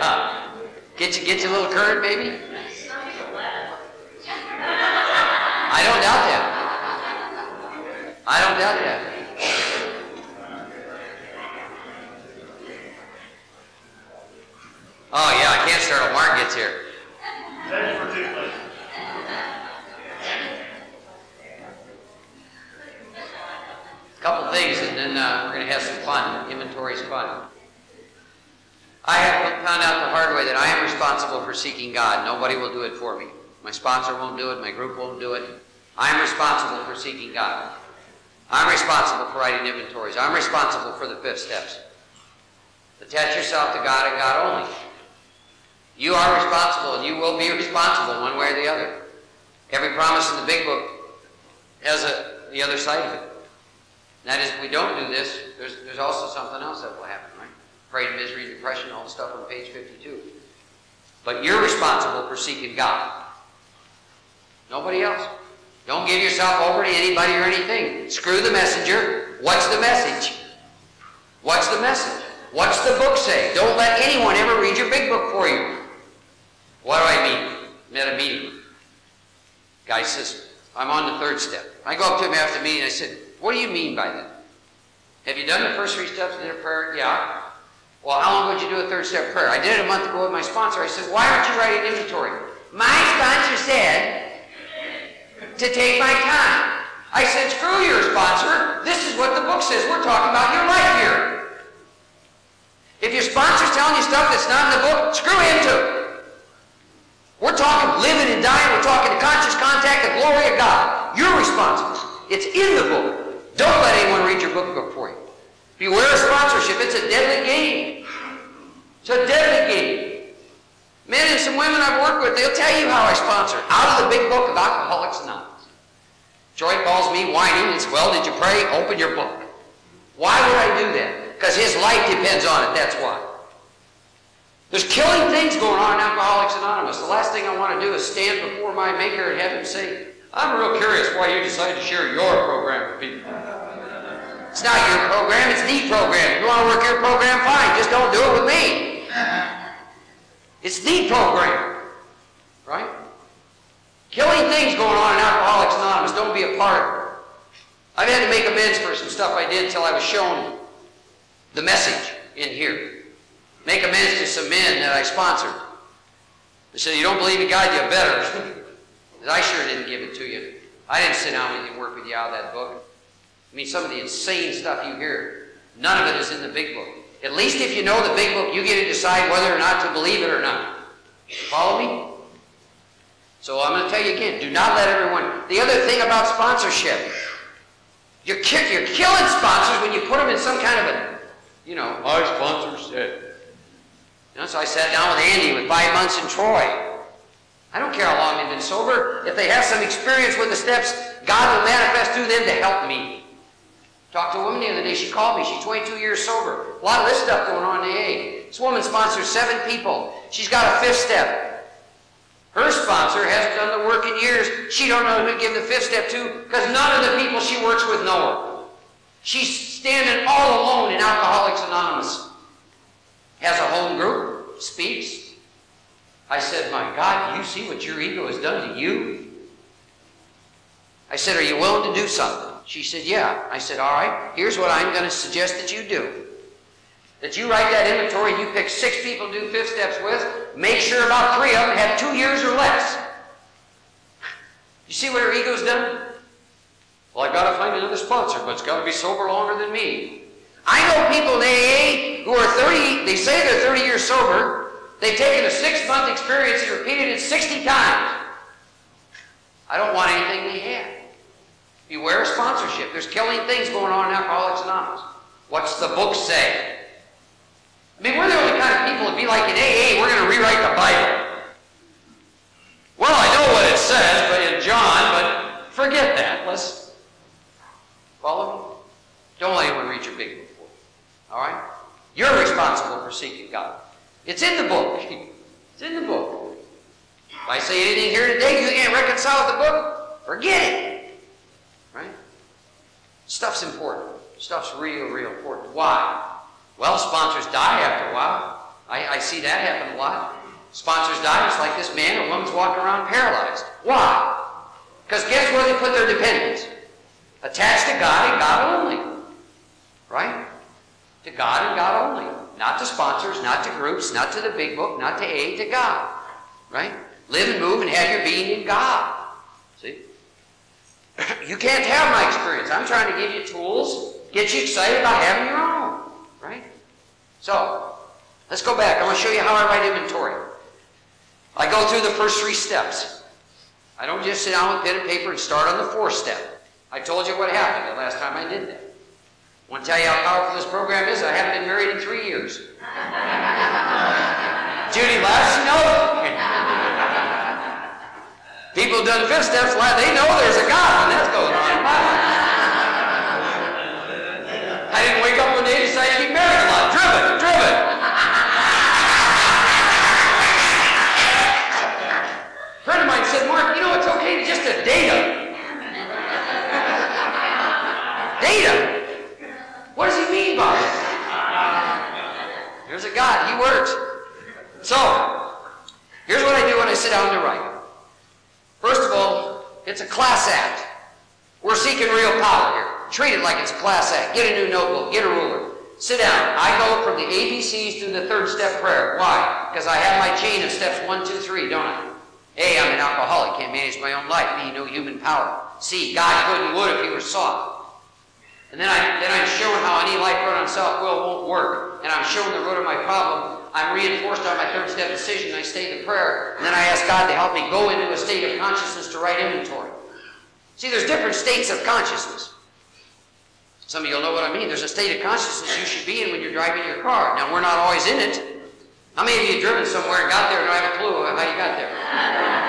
Get you, get you a little current, maybe? I don't doubt that. I don't doubt that. Oh, yeah, I can't start till Mark gets here. A couple things, and then uh, we're to have some fun. Inventory's fun. Found out the hard way that I am responsible for seeking God. Nobody will do it for me. My sponsor won't do it. My group won't do it. I am responsible for seeking God. I'm responsible for writing inventories. I'm responsible for the fifth steps. Attach yourself to God and God only. You are responsible, and you will be responsible one way or the other. Every promise in the big book has a, the other side of it. And that is, if we don't do this, there's, there's also something else that will happen, Afraid, misery, depression, all the stuff on page 52. But you're responsible for seeking God. Nobody else. Don't give yourself over to anybody or anything. Screw the messenger. What's the message? What's the message? What's the book say? Don't let anyone ever read your big book for you. What do I mean? Met a meeting. Guy says, I'm on the third step. I go up to him after the meeting. I said, What do you mean by that? Have you done the first three steps in a prayer? Yeah. Well, how long would you do a third step prayer? I did it a month ago with my sponsor. I said, Why aren't you writing inventory? My sponsor said to take my time. I said, Screw your sponsor. This is what the book says. We're talking about your life here. If your sponsor's telling you stuff that's not in the book, screw him too. We're talking living and dying. We're talking conscious contact, the glory of God. You're responsible. It's in the book. Don't let anyone read your book for you. Beware of sponsorship. It's a deadly game. It's a deadly game. Men and some women I've worked with, they'll tell you how I sponsor. Out of the big book of Alcoholics Anonymous. Joy calls me whining and says, well, did you pray? Open your book. Why would I do that? Because his life depends on it. That's why. There's killing things going on in Alcoholics Anonymous. The last thing I want to do is stand before my Maker and have him say, I'm real curious why you decided to share your program with people. It's not your program, it's the program. You want to work your program, fine. Just don't do it with me. It's the program. Right? Killing things going on in Alcoholics Anonymous. Don't be a part of it. I've had to make amends for some stuff I did until I was shown the message in here. Make amends to some men that I sponsored. They said, You don't believe in God, you better. I sure didn't give it to you. I didn't sit down with you and work with you out of that book. I mean, some of the insane stuff you hear, none of it is in the big book. At least if you know the big book, you get to decide whether or not to believe it or not. Follow me? So I'm going to tell you again, do not let everyone. The other thing about sponsorship, you're, you're killing sponsors when you put them in some kind of a, you know, my sponsor said. You know, so I sat down with Andy with five months in Troy. I don't care how long they've been sober. If they have some experience with the steps, God will manifest through them to help me. Talked to a woman the other day. She called me. She's 22 years sober. A lot of this stuff going on in AA. This woman sponsors seven people. She's got a fifth step. Her sponsor hasn't done the work in years. She don't know who to give the fifth step to because none of the people she works with know her. She's standing all alone in Alcoholics Anonymous has a home group, speaks. I said, My God, you see what your ego has done to you? I said, Are you willing to do something? She said, Yeah. I said, All right, here's what I'm going to suggest that you do. That you write that inventory, you pick six people to do fifth steps with, make sure about three of them have two years or less. You see what her ego's done? Well, I've got to find another sponsor, but it's got to be sober longer than me. I know people in AA who are 30, they say they're 30 years sober. They've taken a six month experience and repeated it 60 times. I don't want anything they have. Beware of sponsorship. There's killing things going on in Alcoholics Anonymous. What's the book say? I mean, we're the only kind of people to be like in AA, we're going to rewrite the Bible. Well, I know what it says, but in John, but forget that. Let's follow me. Don't let anyone read your big book. All right? You're responsible for seeking God. It's in the book. It's in the book. If I say anything here today you can't reconcile with the book, forget it. Stuff's important. Stuff's real, real important. Why? Well, sponsors die after a while. I I, I see that happen a lot. Sponsors die, it's like this man or woman's walking around paralyzed. Why? Because guess where they put their dependence? Attached to God and God only. Right? To God and God only. Not to sponsors, not to groups, not to the big book, not to AA, to God. Right? Live and move and have your being in God. You can't have my experience. I'm trying to give you tools, get you excited about having your own. Right? So, let's go back. I want to show you how I write inventory. I go through the first three steps. I don't just sit down with pen and paper and start on the fourth step. I told you what happened the last time I did that. I want to tell you how powerful this program is. I haven't been married in three years. Judy laughs, knows. People done fifth steps, they know there's a God when that's going on. I didn't wake up one day and to get married a lot. Driven, driven. friend of mine said, Mark, you know, it's okay to just a data. data. What does he mean by it? There's a God. He works. So, here's what I do when I sit down to write. First of all, it's a class act. We're seeking real power here. Treat it like it's a class act. Get a new notebook. Get a ruler. Sit down. I go from the ABCs to the third step prayer. Why? Because I have my chain of steps one, two, three, don't I? A, I'm an alcoholic, can't manage my own life. B, no human power. C, God could and would if he were sought. And then, I, then I'm showing how any life run on self-will won't work. And I'm showing the root of my problem. I'm reinforced on my third step decision. I stay in prayer. And then I ask God to help me go into a state of consciousness to write inventory. See, there's different states of consciousness. Some of you will know what I mean. There's a state of consciousness you should be in when you're driving your car. Now, we're not always in it. How many of you have driven somewhere and got there and don't have a clue how you got there?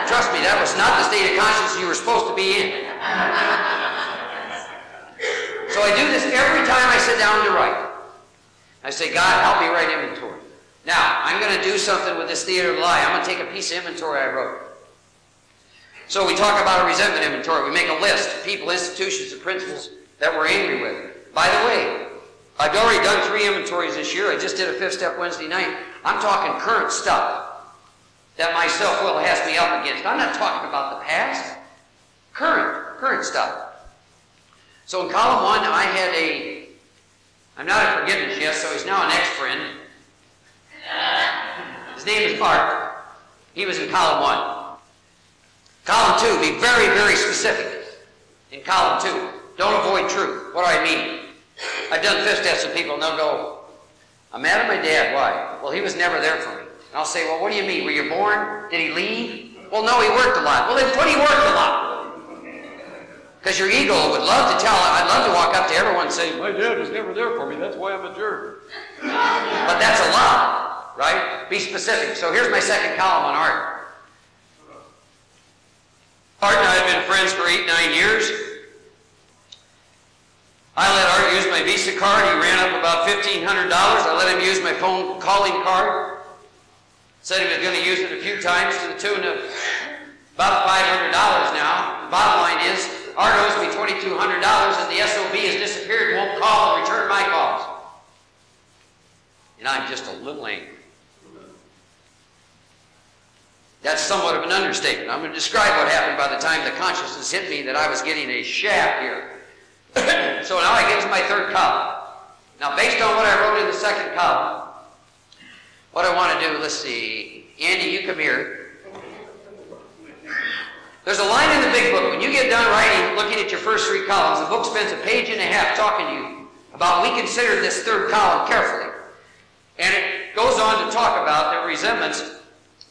Trust me, that was not the state of consciousness you were supposed to be in. So I do this every time I sit down to write. I say, God, help me write inventory. Now, I'm going to do something with this theater of lie. I'm going to take a piece of inventory I wrote. So we talk about a resentment inventory. We make a list of people, institutions, and principles that we're angry with. By the way, I've already done three inventories this year. I just did a fifth step Wednesday night. I'm talking current stuff that my self-will has me up against. I'm not talking about the past. Current, current stuff. So in column one, I had a, I'm not a forgiveness yes, so he's now an ex-friend. His name is Art. He was in column one. Column two, be very, very specific. In column two, don't avoid truth. What do I mean? I've done fifth steps with people, and they'll go, I'm mad at my dad. Why? Well, he was never there for me. And I'll say, well, what do you mean? Were you born? Did he leave? Well, no, he worked a lot. Well, then put he worked a lot. Because your ego would love to tell, I'd love to walk up to everyone and say, my dad was never there for me. That's why I'm a jerk. but that's a lie, right? Be specific. So here's my second column on art. Art and I have been friends for eight, nine years. I let Art use my Visa card. He ran up about $1,500. I let him use my phone calling card. Said he was going to use it a few times to the tune of about $500 now. The bottom line is, Art owes me $2,200 and the SOB has disappeared won't call and return my calls. And I'm just a little angry. That's somewhat of an understatement. I'm going to describe what happened by the time the consciousness hit me that I was getting a shaft here. so now I get to my third column. Now, based on what I wrote in the second column, what I want to do, let's see. Andy, you come here. There's a line in the big book. When you get done writing, looking at your first three columns, the book spends a page and a half talking to you about we consider this third column carefully. And it goes on to talk about that resentments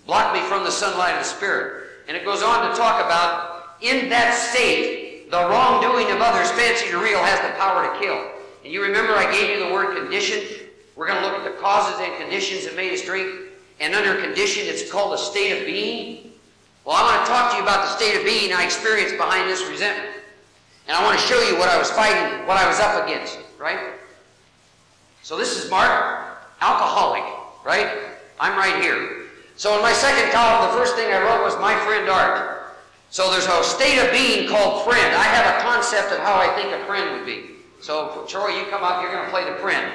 block me from the sunlight of the Spirit. And it goes on to talk about in that state, the wrongdoing of others, fancy to real, has the power to kill. And you remember I gave you the word condition? We're going to look at the causes and conditions that made us drink. And under condition, it's called a state of being. Well, I want to talk to you about the state of being I experienced behind this resentment. And I want to show you what I was fighting, what I was up against, right? So this is Mark, alcoholic, right? I'm right here. So in my second column, the first thing I wrote was my friend Art. So there's a state of being called friend. I have a concept of how I think a friend would be. So Troy, you come up, you're going to play the friend.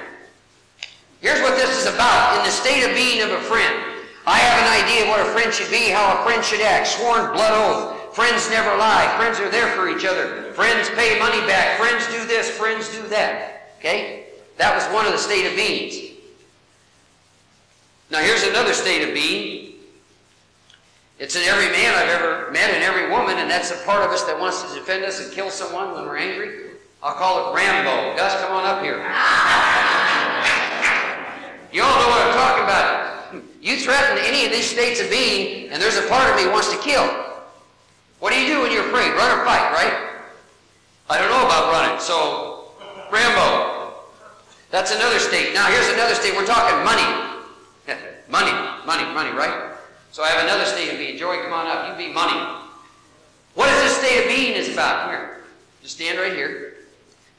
Here's what this is about in the state of being of a friend. I have an idea what a friend should be, how a friend should act. Sworn blood oath. Friends never lie. Friends are there for each other. Friends pay money back. Friends do this. Friends do that. Okay? That was one of the state of beings. Now here's another state of being. It's in every man I've ever met and every woman, and that's a part of us that wants to defend us and kill someone when we're angry. I'll call it Rambo. Gus, come on up here. You all know what I'm talking about. You threaten any of these states of being, and there's a part of me wants to kill. What do you do when you're afraid? Run or fight, right? I don't know about running, so Rambo. That's another state. Now here's another state. We're talking money. money, money, money, right? So I have another state of being. Joy, come on up. You be money. What is this state of being is about? Come here. Just stand right here.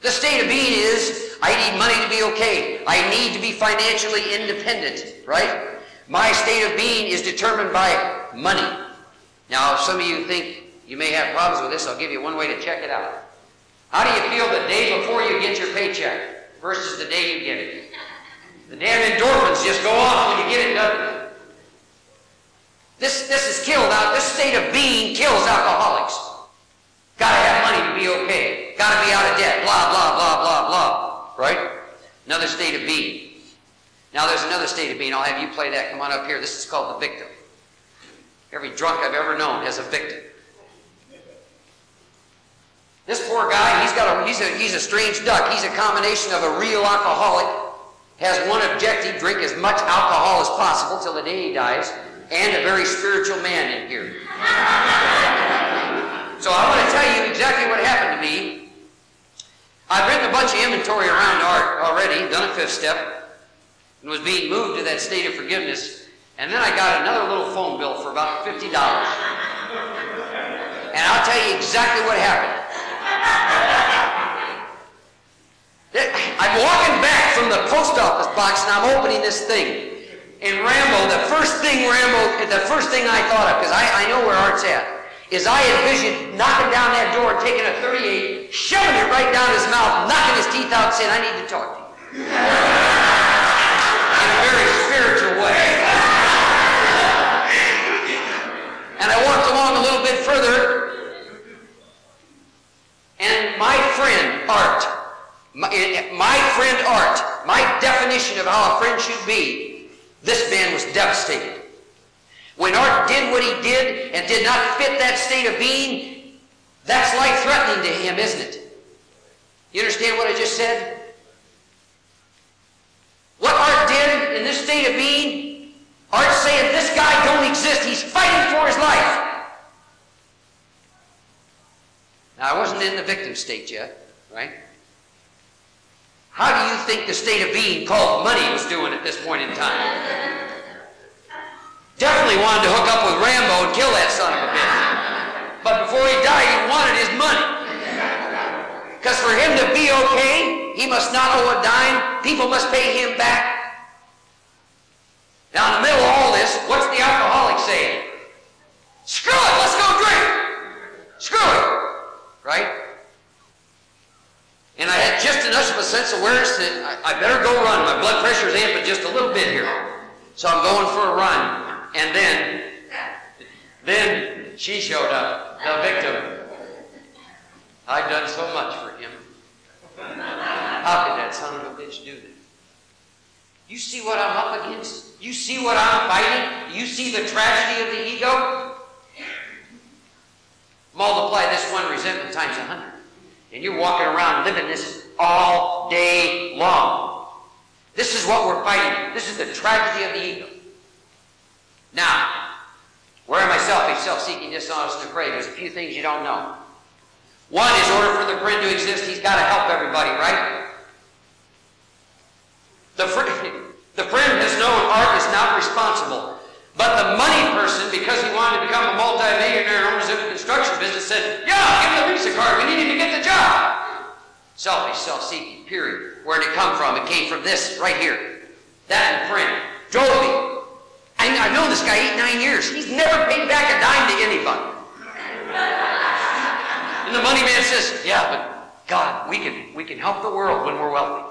The state of being is I need money to be okay. I need to be financially independent, right? My state of being is determined by money. Now, some of you think you may have problems with this, I'll give you one way to check it out. How do you feel the day before you get your paycheck versus the day you get it? The damn endorphins just go off when you get it, doesn't This, this is killed out. This state of being kills alcoholics. Got to have money to be okay. Got to be out of debt. Blah, blah, blah, blah, blah. Right? Another state of being. Now there's another state of being. I'll have you play that. Come on up here. This is called the victim. Every drunk I've ever known has a victim. This poor guy, he's got a he's a he's a strange duck. He's a combination of a real alcoholic, has one objective, drink as much alcohol as possible till the day he dies, and a very spiritual man in here. So I want to tell you exactly what happened to me. I've written a bunch of inventory around art already, done a fifth step, and was being moved to that state of forgiveness. And then I got another little phone bill for about $50. And I'll tell you exactly what happened. I'm walking back from the post office box and I'm opening this thing. And Rambo, the first thing Rambo, the first thing I thought of, because I, I know where Art's at is I envisioned knocking down that door, taking a 38, shoving it right down his mouth, knocking his teeth out, saying, I need to talk to you. Very spiritual way. And I walked along a little bit further, and my friend, Art, my, my friend Art, my definition of how a friend should be, this man was devastated. When Art did what he did and did not fit that state of being, that's life-threatening to him, isn't it? You understand what I just said? What Art did in this state of being, art saying this guy don't exist. He's fighting for his life. Now, I wasn't in the victim state yet, right? How do you think the state of being called money was doing at this point in time? Definitely wanted to hook up with Rambo and kill that son of a bitch. But before he died, he wanted his money. Because for him to be okay, he must not owe a dime. People must pay him back. Now, in the middle of all this, what's the alcoholic saying? Screw it, let's go drink. Screw it. Right? And I had just enough of a sense of awareness that I, I better go run. My blood pressure's amping just a little bit here. So I'm going for a run. And then, then she showed up, the victim. I've done so much for him. How could that son of a bitch do that? You see what I'm up against? You see what I'm fighting? You see the tragedy of the ego? Multiply this one resentment times a hundred. And you're walking around living this all day long. This is what we're fighting. This is the tragedy of the ego. Now, where am I selfish, self-seeking, dishonest, and afraid? There's a few things you don't know. One is, order for the friend to exist, he's got to help everybody, right? The, fr- the friend has known art is not responsible. But the money person, because he wanted to become a multi-millionaire owner of a construction business, said, yeah, give him the Visa card. We need him to get the job. Selfish, self-seeking, period. Where did it come from? It came from this right here. That friend drove me I, I've known this guy eight, nine years. He's never paid back a dime to anybody. And the money man says, yeah, but God, we can, we can help the world when we're wealthy.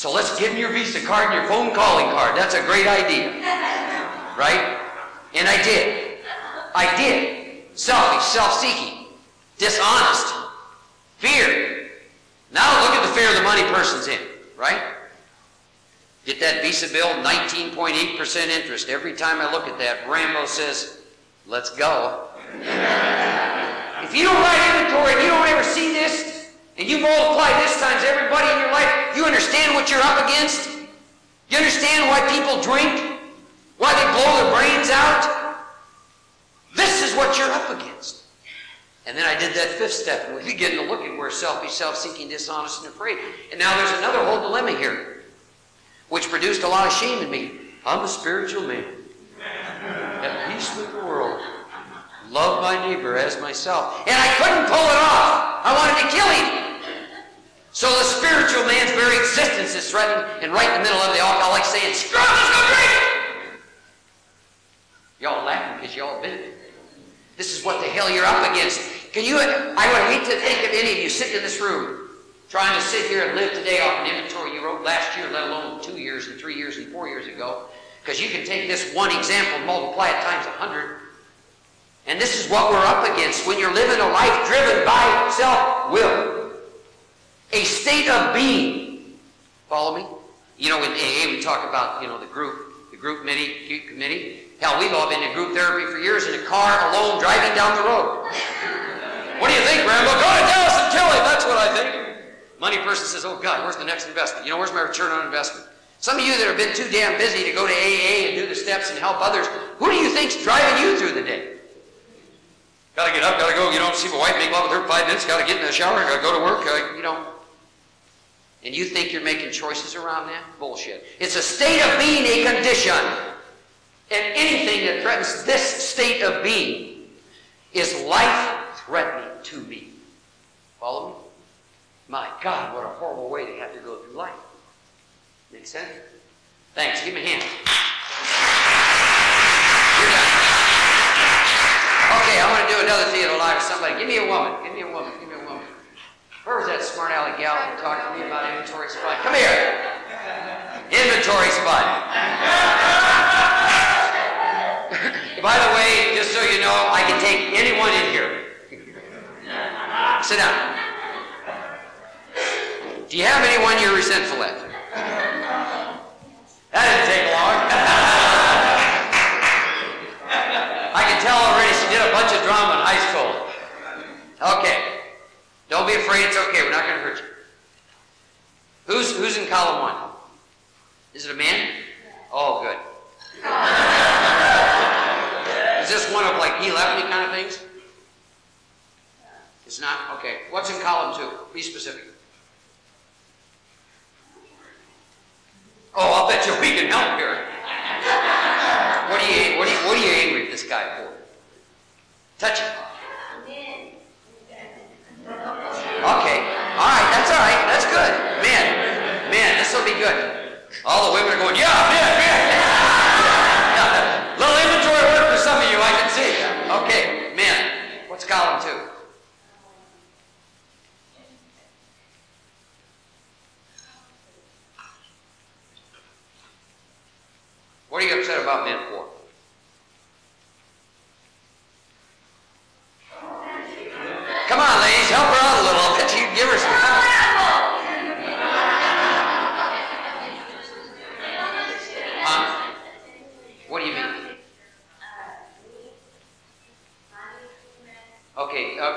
So let's give them your Visa card and your phone calling card. That's a great idea. Right? And I did. I did. Selfish, self-seeking, dishonest, fear. Now look at the fear the money person's in, right? Get that Visa bill, 19.8% interest. Every time I look at that, Rambo says, let's go. if you don't write inventory and you don't ever see this, and you multiply this times everybody in your life, you understand what you're up against? You understand why people drink? Why they blow their brains out? This is what you're up against. And then I did that fifth step, and we begin to look at where selfish, self-seeking, dishonest, and afraid. And now there's another whole dilemma here, which produced a lot of shame in me. I'm a spiritual man, at peace with the world, love my neighbor as myself, and I couldn't pull it off. I wanted to kill him. So the spiritual man's very existence is threatened, and right in the middle of the alcoholic saying, "Screw let's go drink." Y'all laughing because y'all been it. This is what the hell you're up against. Can you? I would hate to think of any of you sitting in this room trying to sit here and live today off an inventory you wrote last year, let alone two years and three years and four years ago. Because you can take this one example and multiply it times a hundred. And this is what we're up against when you're living a life driven by self-will. A state of being. Follow me? You know, in AA we talk about, you know, the group, the group committee, committee. Hell, we've all been in group therapy for years in a car alone driving down the road. What do you think, Rambo? Go to Dallas and kill him. That's what I think. Money person says, oh God, where's the next investment? You know, where's my return on investment? Some of you that have been too damn busy to go to AA and do the steps and help others, who do you think's driving you through the day? Gotta get up, gotta go, you know, see my wife, make love with her five minutes, gotta get in the shower, gotta go to work, uh, you know. And you think you're making choices around that? Bullshit. It's a state of being, a condition. And anything that threatens this state of being is life-threatening to me. Follow me? My God, what a horrible way to have to go through life. Make sense? Thanks. Give me a hand. You're done. Okay, I want to do another theater live somebody. Give me a woman. Give me a woman. Give me a woman. Where was that smart aleck gal who talked to me about inventory spot? Come here. Inventory spot. By the way, just so you know, I can take anyone in here. Sit down. Do you have anyone you're resentful at? That didn't take long. I can tell already she did a bunch of drama in high school. Okay. Don't be afraid, it's okay, we're not going to hurt you. Who's, who's in column one? Is it a man? Oh, good. Is this one of like he left me kind of things? It's not? Okay. What's in column two? Be specific. Oh, I'll bet you we can help here. What are you, what are you, what are you angry at this guy for? Touch it. Good. All the women are going, yeah, man, man. yeah. Little inventory work for some of you, I can see. Okay, man. What's column two? What are you upset about men for? Come on, ladies, help her out a little. I'll bet you give her some help. Huh? What do you mean?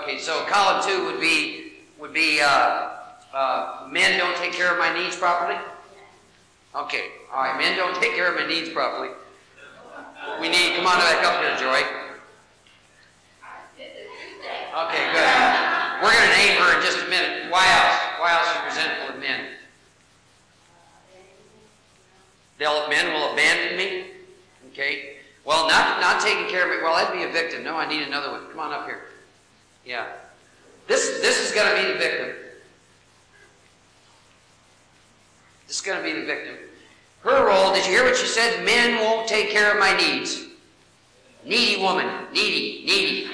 Okay. So column two would be would be uh, uh, men don't take care of my needs properly. Okay, all right. Men don't take care of my needs properly. We need. Come on back up here, Joy. Okay, good. We're to name her in just a minute. Why else? Why else is resentful of men? They'll, men will abandon me. Okay. Well, not not taking care of me. Well, I'd be a victim. No, I need another one. Come on up here. Yeah. This this is going to be the victim. This is going to be the victim. Her role. Did you hear what she said? Men won't take care of my needs. Needy woman. Needy. Needy.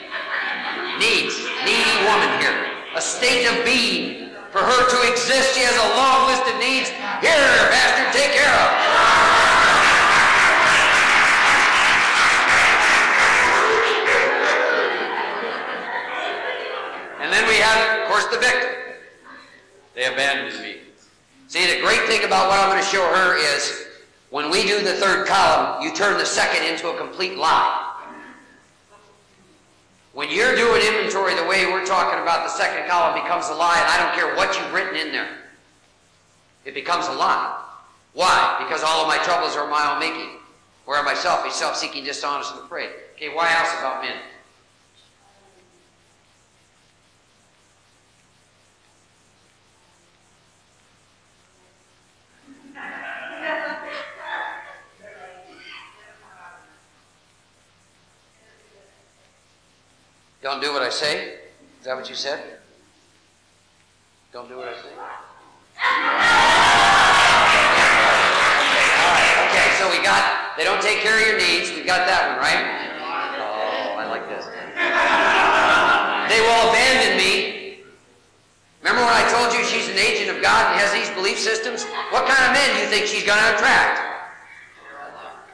Needs. Needy woman here. A state of being. For her to exist, she has a long list of needs. Here, Pastor, take care of. Of course, the victim. They abandoned me. See, the great thing about what I'm going to show her is when we do the third column, you turn the second into a complete lie. When you're doing inventory the way we're talking about, the second column becomes a lie, and I don't care what you've written in there. It becomes a lie. Why? Because all of my troubles are my own making. Where I myself is self-seeking, dishonest, and afraid. Okay, why else about men? Don't do what I say? Is that what you said? Don't do what I say? Okay, so we got, they don't take care of your needs. We got that one, right? Oh, I like this. They will abandon me. Remember when I told you she's an agent of God and has these belief systems? What kind of men do you think she's going to attract?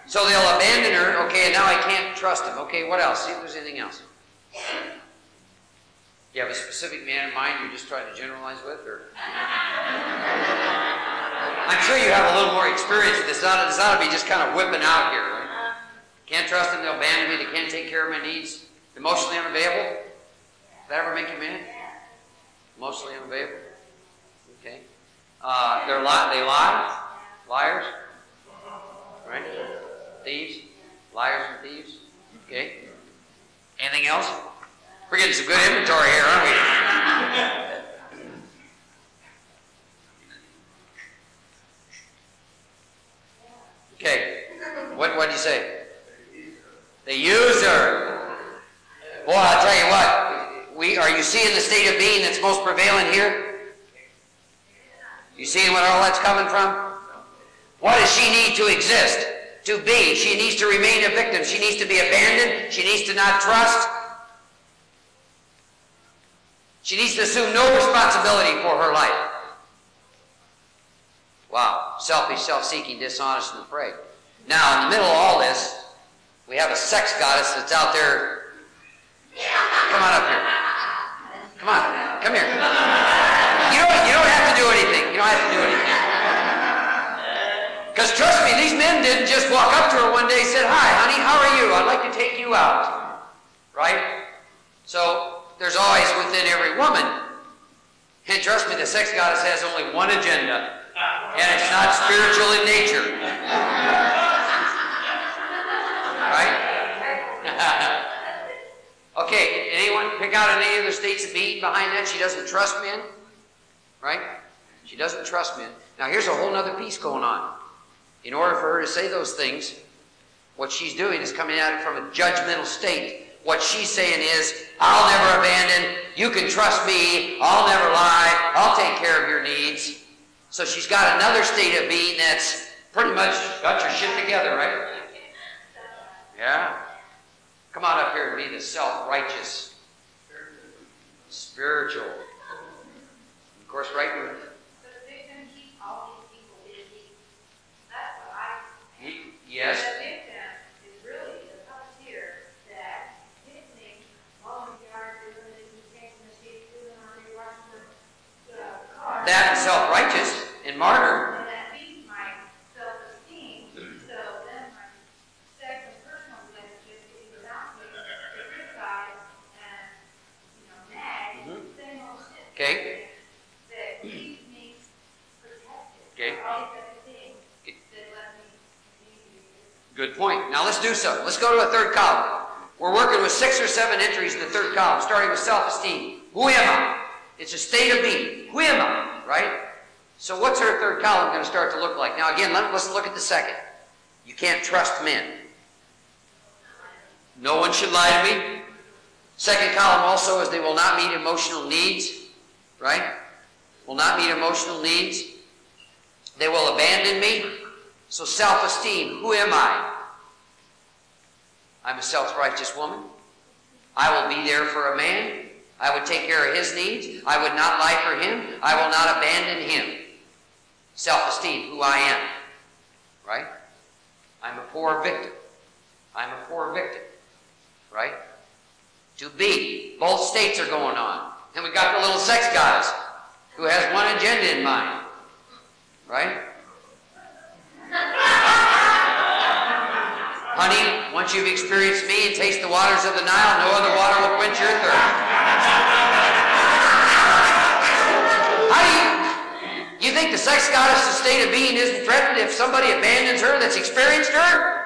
So they'll abandon her. Okay, and now I can't trust him. Okay, what else? See if there's anything else. You have a specific man in mind you're just trying to generalize with, or? I'm sure you have a little more experience with this. Ought, this to be just kind of whipping out here, right? Can't trust them, they'll abandon me, they can't take care of my needs. Emotionally unavailable? Does that ever make you mad? Emotionally unavailable? Okay. Uh, they're li- they lie? Liars? Right? Thieves? Liars and thieves? Okay. Anything else? We're getting some good inventory here, aren't we? Okay. What what did you say? The user. Boy, I'll tell you what. We are you seeing the state of being that's most prevalent here? You seeing where all that's coming from? What does she need to exist? To be. She needs to remain a victim. She needs to be abandoned. She needs to not trust. She needs to assume no responsibility for her life. Wow. Selfish, self-seeking, dishonest, and afraid. Now, in the middle of all this, we have a sex goddess that's out there. Come on up here. Come on. Come here. You don't, you don't have to do anything. You don't have to do anything. Because trust me, these men didn't just walk up to her one day and said, Hi, honey, how are you? I'd like to take you out. Right? So there's always within every woman. And trust me, the sex goddess has only one agenda, and it's not spiritual in nature. Right? okay, anyone pick out any other states of being behind that? She doesn't trust men. Right? She doesn't trust men. Now, here's a whole other piece going on. In order for her to say those things, what she's doing is coming at it from a judgmental state. What she's saying is, I'll never abandon. You can trust me. I'll never lie. I'll take care of your needs. So she's got another state of being that's pretty much got your shit together, right? Yeah. Come on up here and be the self-righteous, spiritual. Of course, right? Yes. That is self righteous and martyr, and that and self-righteous and martyr. Mm-hmm. Okay. Okay. Good point. Now let's do so. Let's go to a third column. We're working with six or seven entries in the third column, starting with self-esteem. Who am I? It's a state of being. Who am I? Right? So what's our third column going to start to look like? Now again, let, us look at the second. You can't trust men. No one should lie to me. Second column also is they will not meet emotional needs. Right? Will not meet emotional needs. They will abandon me. So self-esteem. Who am I? I'm a self-righteous woman. I will be there for a man. I would take care of his needs. I would not lie for him. I will not abandon him. Self-esteem, who I am. Right? I'm a poor victim. I'm a poor victim. Right? To be. Both states are going on. And we got the little sex goddess who has one agenda in mind. Right? Honey, once you've experienced me and taste the waters of the Nile, no other water will quench your thirst. Do you, think the sex goddess' state of being isn't threatened if somebody abandons her that's experienced her?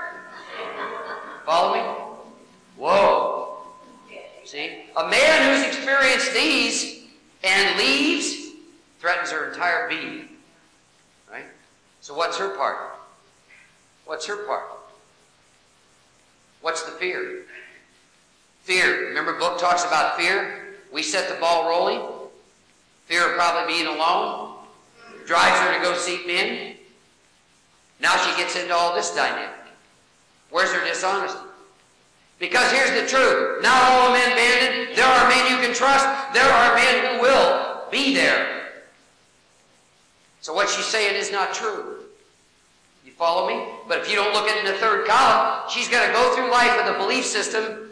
Follow me? Whoa. See? A man who's experienced these and leaves threatens her entire being. Right? So what's her part? What's her part? What's the fear? Fear. Remember, book talks about fear. We set the ball rolling. Fear of probably being alone drives her to go seek men. Now she gets into all this dynamic. Where's her dishonesty? Because here's the truth. Not all men abandoned. There are men you can trust. There are men who will be there. So what she's saying is not true. Follow me? But if you don't look at it in the third column, she's going to go through life with a belief system.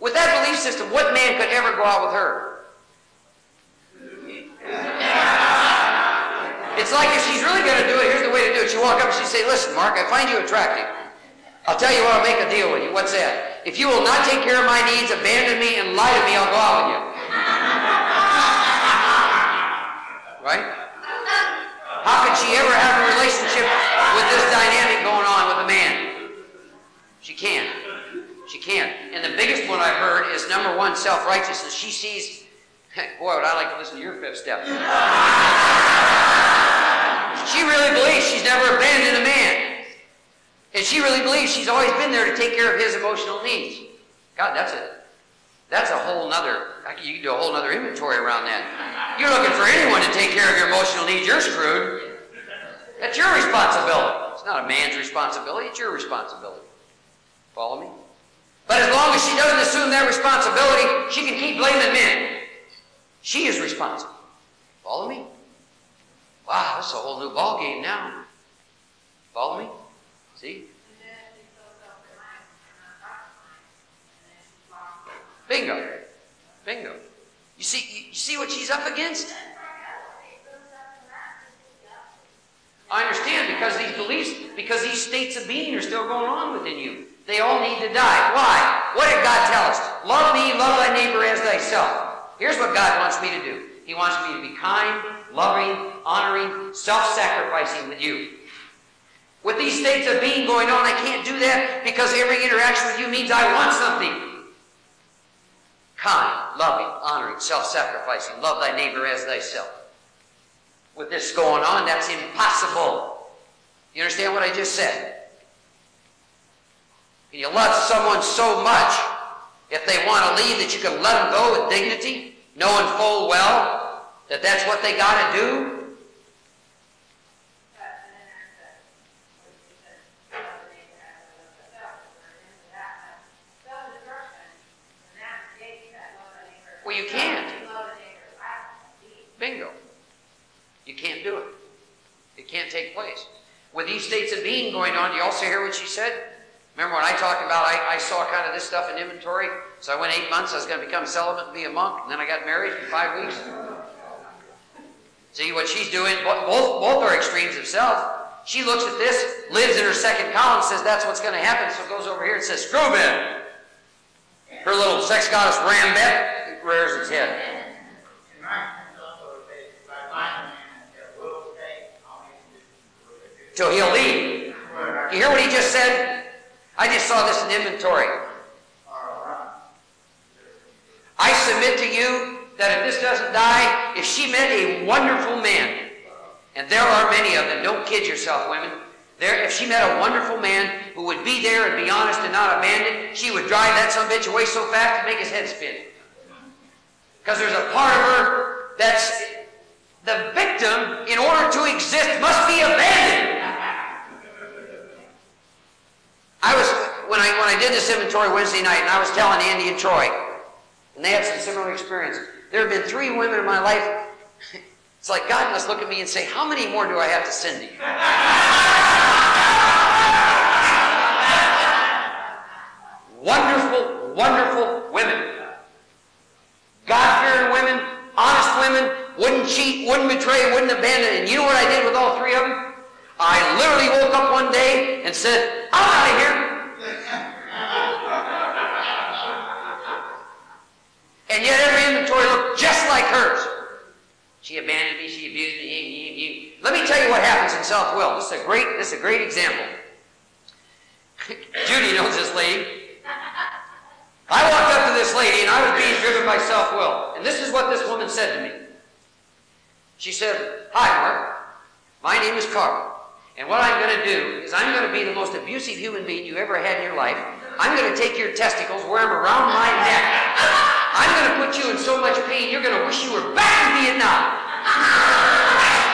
With that belief system, what man could ever go out with her? It's like if she's really going to do it, here's the way to do it. She walk up and she say, listen, Mark, I find you attractive. I'll tell you what, I'll make a deal with you. What's that? If you will not take care of my needs, abandon me, and lie to me, I'll go out with you. right? How could she ever have a relationship with this dynamic going on with a man? She can't. She can't. And the biggest one I've heard is number one, self-righteousness. She sees, boy, would I like to listen to your fifth step. she really believes she's never abandoned a man. And she really believes she's always been there to take care of his emotional needs. God, that's it. That's a whole nother, you can do a whole nother inventory around that. You're looking for anyone to take care of your emotional needs, you're screwed. That's your responsibility. It's not a man's responsibility, it's your responsibility. Follow me? But as long as she doesn't assume that responsibility, she can keep blaming men. She is responsible. Follow me? Wow, that's a whole new ball game now. Follow me? See? Bingo. Bingo. You see, you see what she's up against? I understand because these beliefs, because these states of being are still going on within you. They all need to die. Why? What did God tell us? Love me, love thy neighbor as thyself. Here's what God wants me to do. He wants me to be kind, loving, honoring, self-sacrificing with you. With these states of being going on, I can't do that because every interaction with you means I want something kind, loving, honoring, self-sacrificing. Love thy neighbor as thyself. With this going on, that's impossible. You understand what I just said? Can you love someone so much if they want to leave that you can let them go with dignity, knowing full well that that's what they got to do? Well, you can't. Bingo. You can't do it. It can't take place. With these states of being going on, do you also hear what she said? Remember when I talked about, I, I saw kind of this stuff in inventory. So I went eight months, I was going to become celibate and be a monk. And then I got married in five weeks. See what she's doing? Both, both are extremes of self. She looks at this, lives in her second column, says that's what's going to happen. So goes over here and says, screw men. Her little sex goddess Rambet rears its head. Till he'll leave. You hear what he just said? I just saw this in inventory. I submit to you that if this doesn't die, if she met a wonderful man, and there are many of them, don't kid yourself, women. There, if she met a wonderful man who would be there and be honest and not abandon, she would drive that some bitch away so fast to make his head spin. Because there's a part of her that's the victim, in order to exist, must be abandoned. I was when I when I did this inventory Wednesday night, and I was telling Andy and Troy, And they had some similar experience. There have been three women in my life. It's like God must look at me and say, How many more do I have to send to you? wonderful, wonderful women. God fearing women, honest women, wouldn't cheat, wouldn't betray, wouldn't abandon. And you know what I did with all three of them? I literally woke up one day and said, I'm out of here. and yet every inventory looked just like hers. She abandoned me, she abused me. Let me tell you what happens in self-will. This is a great, this is a great example. Judy knows this lady. I walked up to this lady and I was being driven by self-will. And this is what this woman said to me. She said, Hi, Mark. My name is Carl. And what I'm going to do is I'm going to be the most abusive human being you ever had in your life. I'm going to take your testicles, wear them around my neck. I'm going to put you in so much pain, you're going to wish you were back in Vietnam.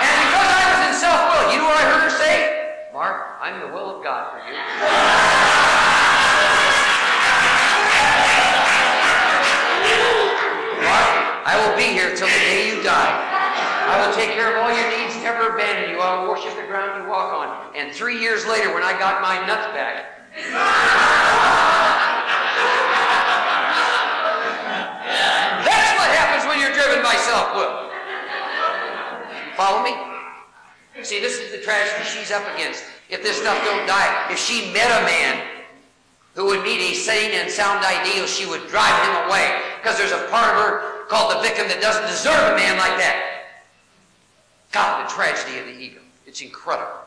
And because I was in self-will, you know what I heard her say? Mark, I'm the will of God for you. I will be here till the day you die. I will take care of all your needs, never abandon you. I will worship the ground you walk on. And three years later, when I got my nuts back, that's what happens when you're driven by self-will. Follow me? See, this is the tragedy she's up against. If this stuff don't die, if she met a man who would meet a sane and sound ideal, she would drive him away. Because there's a part of her called the victim that doesn't deserve a man like that. God, the tragedy of the ego. It's incredible.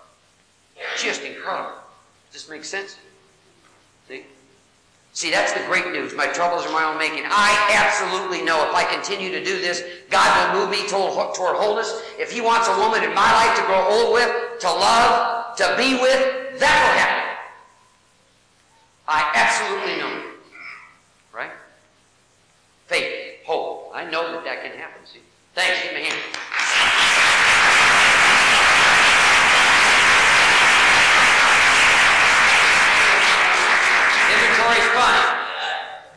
Just incredible. Does this make sense? See? See, that's the great news. My troubles are my own making. I absolutely know if I continue to do this, God will move me toward, toward wholeness. If He wants a woman in my life to grow old with, to love, to be with, that will happen. I absolutely know. Right? Faith, hope. I know that that can happen. See? Thanks. Hand. Inventory's fun.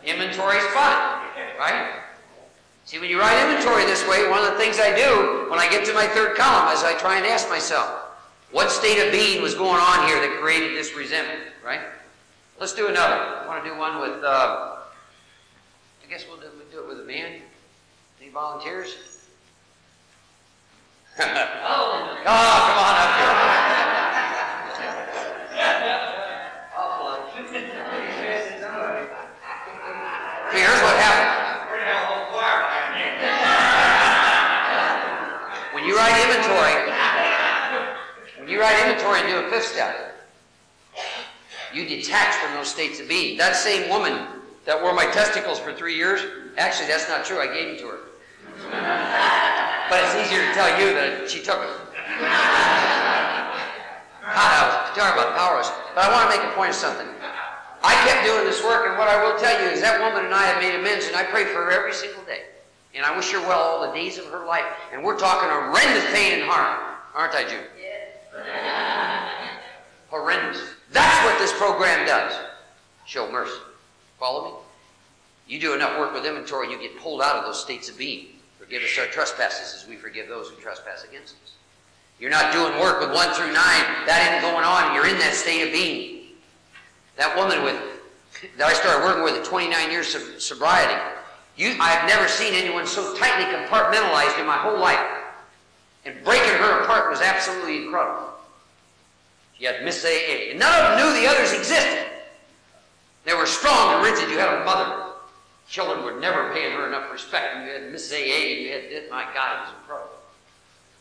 Inventory's fun, right? See, when you write inventory this way, one of the things I do when I get to my third column is I try and ask myself, what state of being was going on here that created this resentment, right? Let's do another. I want to do one with, uh, I guess we'll do, we'll do it with a man. Any volunteers? oh, come on up here. Here's what happened. When you write inventory, when you write inventory and do a fifth step, you detach from those states of being. That same woman that wore my testicles for three years, actually, that's not true. I gave them to her. But it's easier to tell you that she took them. God, I was talking about powerless. But I want to make a point of something. I kept doing this work, and what I will tell you is that woman and I have made amends, and I pray for her every single day. And I wish her well all the days of her life. And we're talking horrendous pain and harm, aren't I, Jude? Yes. horrendous. That's what this program does. Show mercy. Follow me? You do enough work with inventory, you get pulled out of those states of being. Forgive us our trespasses as we forgive those who trespass against us. You're not doing work with one through nine. That isn't going on. You're in that state of being. That woman with that I started working with at 29 years of sobriety, you, I've never seen anyone so tightly compartmentalized in my whole life. And breaking her apart was absolutely incredible. She had Miss AA. And none of them knew the others existed. They were strong and rigid. You had a mother. Children were never paying her enough respect. You had Miss AA, and you had, my God, it was a incredible.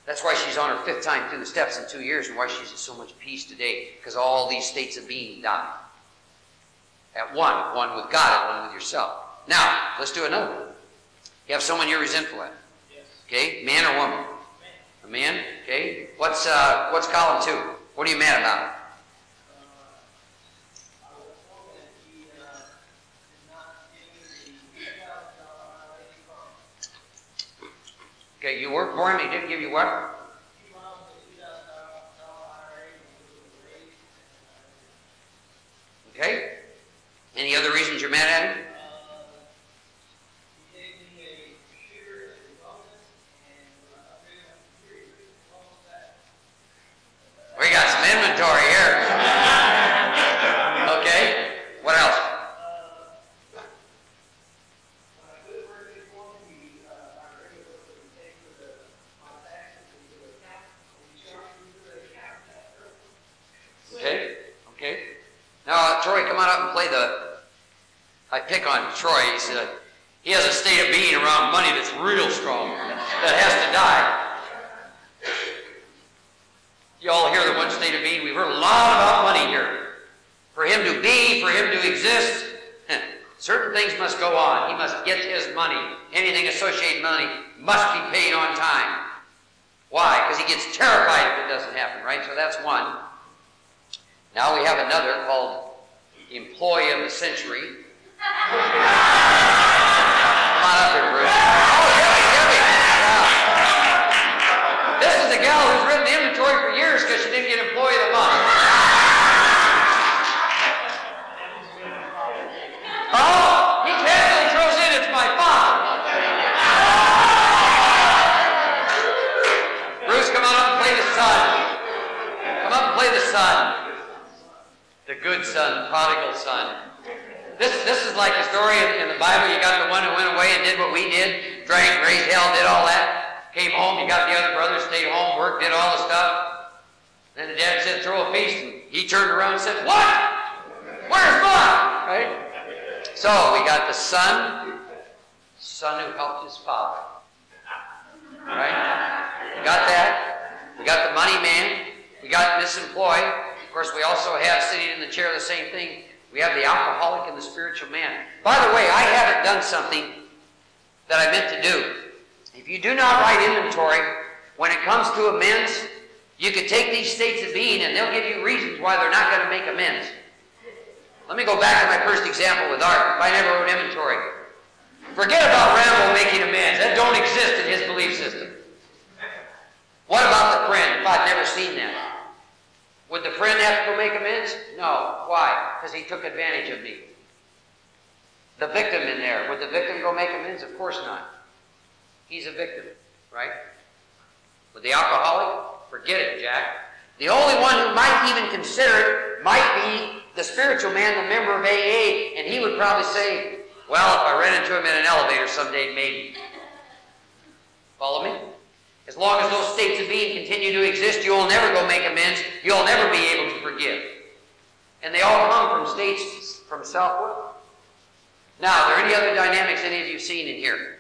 That's why she's on her fifth time through the steps in two years and why she's in so much peace today. Because all these states of being die. At one, one with God, at one with yourself. Now, let's do another one. You have someone you're resentful at. Yes. Okay? Man or woman? A man? Okay? What's uh what's column two? What are you mad about? Okay, you worked for him, he didn't give you what? Okay? Any other reasons you're mad at him? We got some inventory here. Pick on Troy. He said, he has a state of being around money that's real strong, that has to die. You all hear the one state of being? We've heard a lot about money here. For him to be, for him to exist, certain things must go on. He must get his money. Anything associated money must be paid on time. Why? Because he gets terrified if it doesn't happen, right? So that's one. Now we have another called Employee of the Century. Come on up here, Bruce. Oh, Debbie, Debbie. Yeah. This is a gal who's written the inventory for years because she didn't get Employee of the Month. Oh, son. The good son, prodigal son. This, this is like the story in, in the Bible. You got the one who went away and did what we did, drank, raised hell, did all that. Came home, you got the other brother, stayed home, worked, did all the stuff. Then the dad said, throw a feast, and he turned around and said, What? Where's mine? Right? So we got the son, son who helped his father. Right? We got that. We got the money man. We got this employee. Of course, we also have sitting in the chair the same thing. We have the alcoholic and the spiritual man. By the way, I haven't done something that I meant to do. If you do not write inventory, when it comes to amends, you can take these states of being and they'll give you reasons why they're not going to make amends. Let me go back to my first example with Art. If I never wrote inventory. Forget about Rambo making amends. That don't exist in his belief system. What about the friend, if I'd never seen that? Would the friend have to go make amends? No. Why? Because he took advantage of me. The victim in there, would the victim go make amends? Of course not. He's a victim, right? With the alcoholic, forget it, Jack. The only one who might even consider it might be the spiritual man, the member of AA, and he would probably say, Well, if I ran into him in an elevator someday, maybe. Follow me? As long as those states of being continue to exist, you'll never go make amends. You'll never be able to forgive. And they all come from states from self-will. Now, are there any other dynamics any of you seen in here?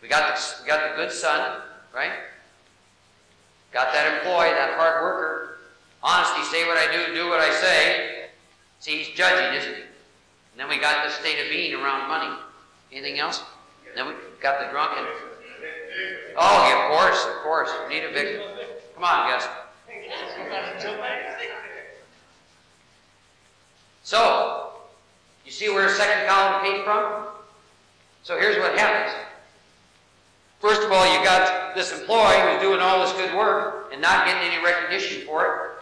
We got the, we got the good son, right? Got that employee, that hard worker. Honesty, say what I do, do what I say. See, he's judging, isn't he? And then we got the state of being around money. Anything else? then we got the drunken. Oh, yeah, of course, of course. We need a victim. Come on, Gus. So, you see where second column came from? So here's what happens. First of all, you got this employee who's doing all this good work and not getting any recognition for it.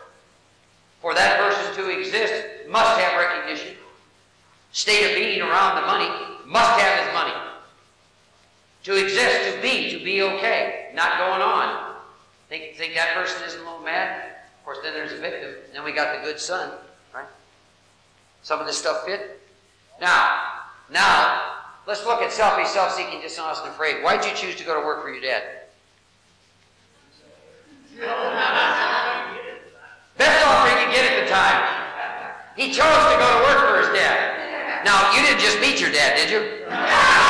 For that person to exist, must have recognition. State of being around the money, must have his money. To exist, to be, to be okay, not going on. Think, think that person isn't a little mad? Of course, then there's a victim. Then we got the good son, right? Some of this stuff fit? Now, now, let's look at selfish, self-seeking, dishonest, and afraid. Why'd you choose to go to work for your dad? Best offer he could get at the time. He chose to go to work for his dad. Now, you didn't just meet your dad, did you?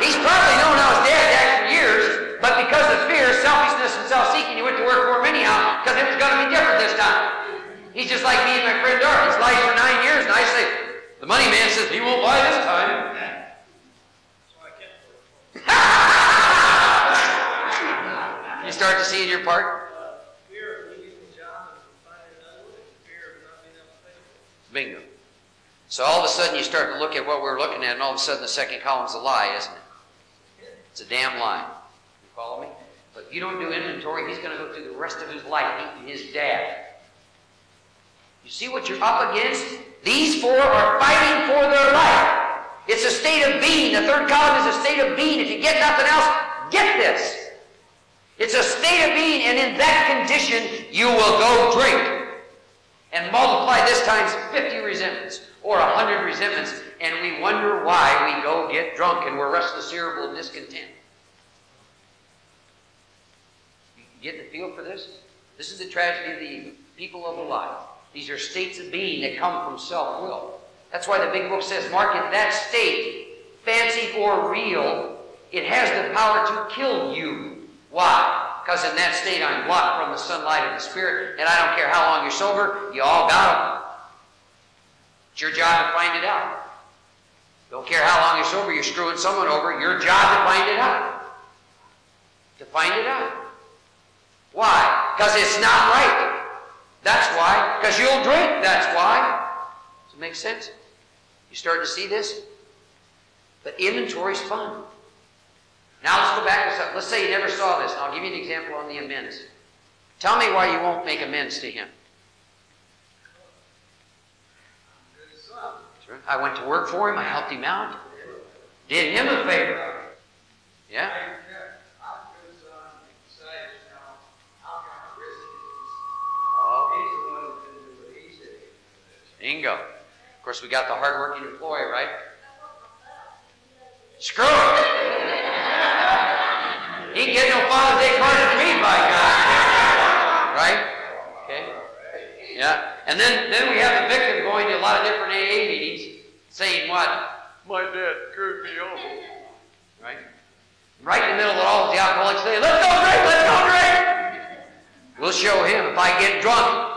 He's probably known how his dad acted for years, but because of fear, selfishness, and self-seeking, he went to work for him anyhow, because it was going to be different this time. He's just like me and my friend Dart. He's lied for nine years, and I say, the money man says he won't lie this time. you start to see in your part? Bingo. So all of a sudden you start to look at what we're looking at, and all of a sudden the second column's a lie, isn't it? It's a damn lie. You follow me? But if you don't do inventory, he's going to go through the rest of his life eating his dad. You see what you're up against? These four are fighting for their life. It's a state of being. The third column is a state of being. If you get nothing else, get this. It's a state of being, and in that condition, you will go drink and multiply this times 50 resentments or 100 resentments, and we wonder why we go get drunk and we're restless, irritable, discontent. You get the feel for this? This is the tragedy of the people of the life. These are states of being that come from self will. That's why the big book says, Mark, in that state, fancy or real, it has the power to kill you. Why? Because in that state, I'm blocked from the sunlight of the Spirit, and I don't care how long you're sober, you all got them. It's your job to find it out. Don't care how long you're sober, you're screwing someone over, your job to find it out. To find it out. Why? Because it's not right. That's why. Because you'll drink. That's why. Does it make sense? You starting to see this? But inventory's fun. Now let's go back to something. Let's say you never saw this. I'll give you an example on the amends. Tell me why you won't make amends to him. I went to work for him. I helped him out. Did him a favor. Yeah? Oh. Bingo. Of course, we got the hardworking employee, right? Screw it. he getting no Father's Day card from me, by God. Right? Okay? Yeah. And then, then we have the victim going to a lot of different AA meetings saying what? My dad screwed me over. Right? Right in the middle of it all, the alcoholics say, let's go drink, let's go drink. We'll show him if I get drunk,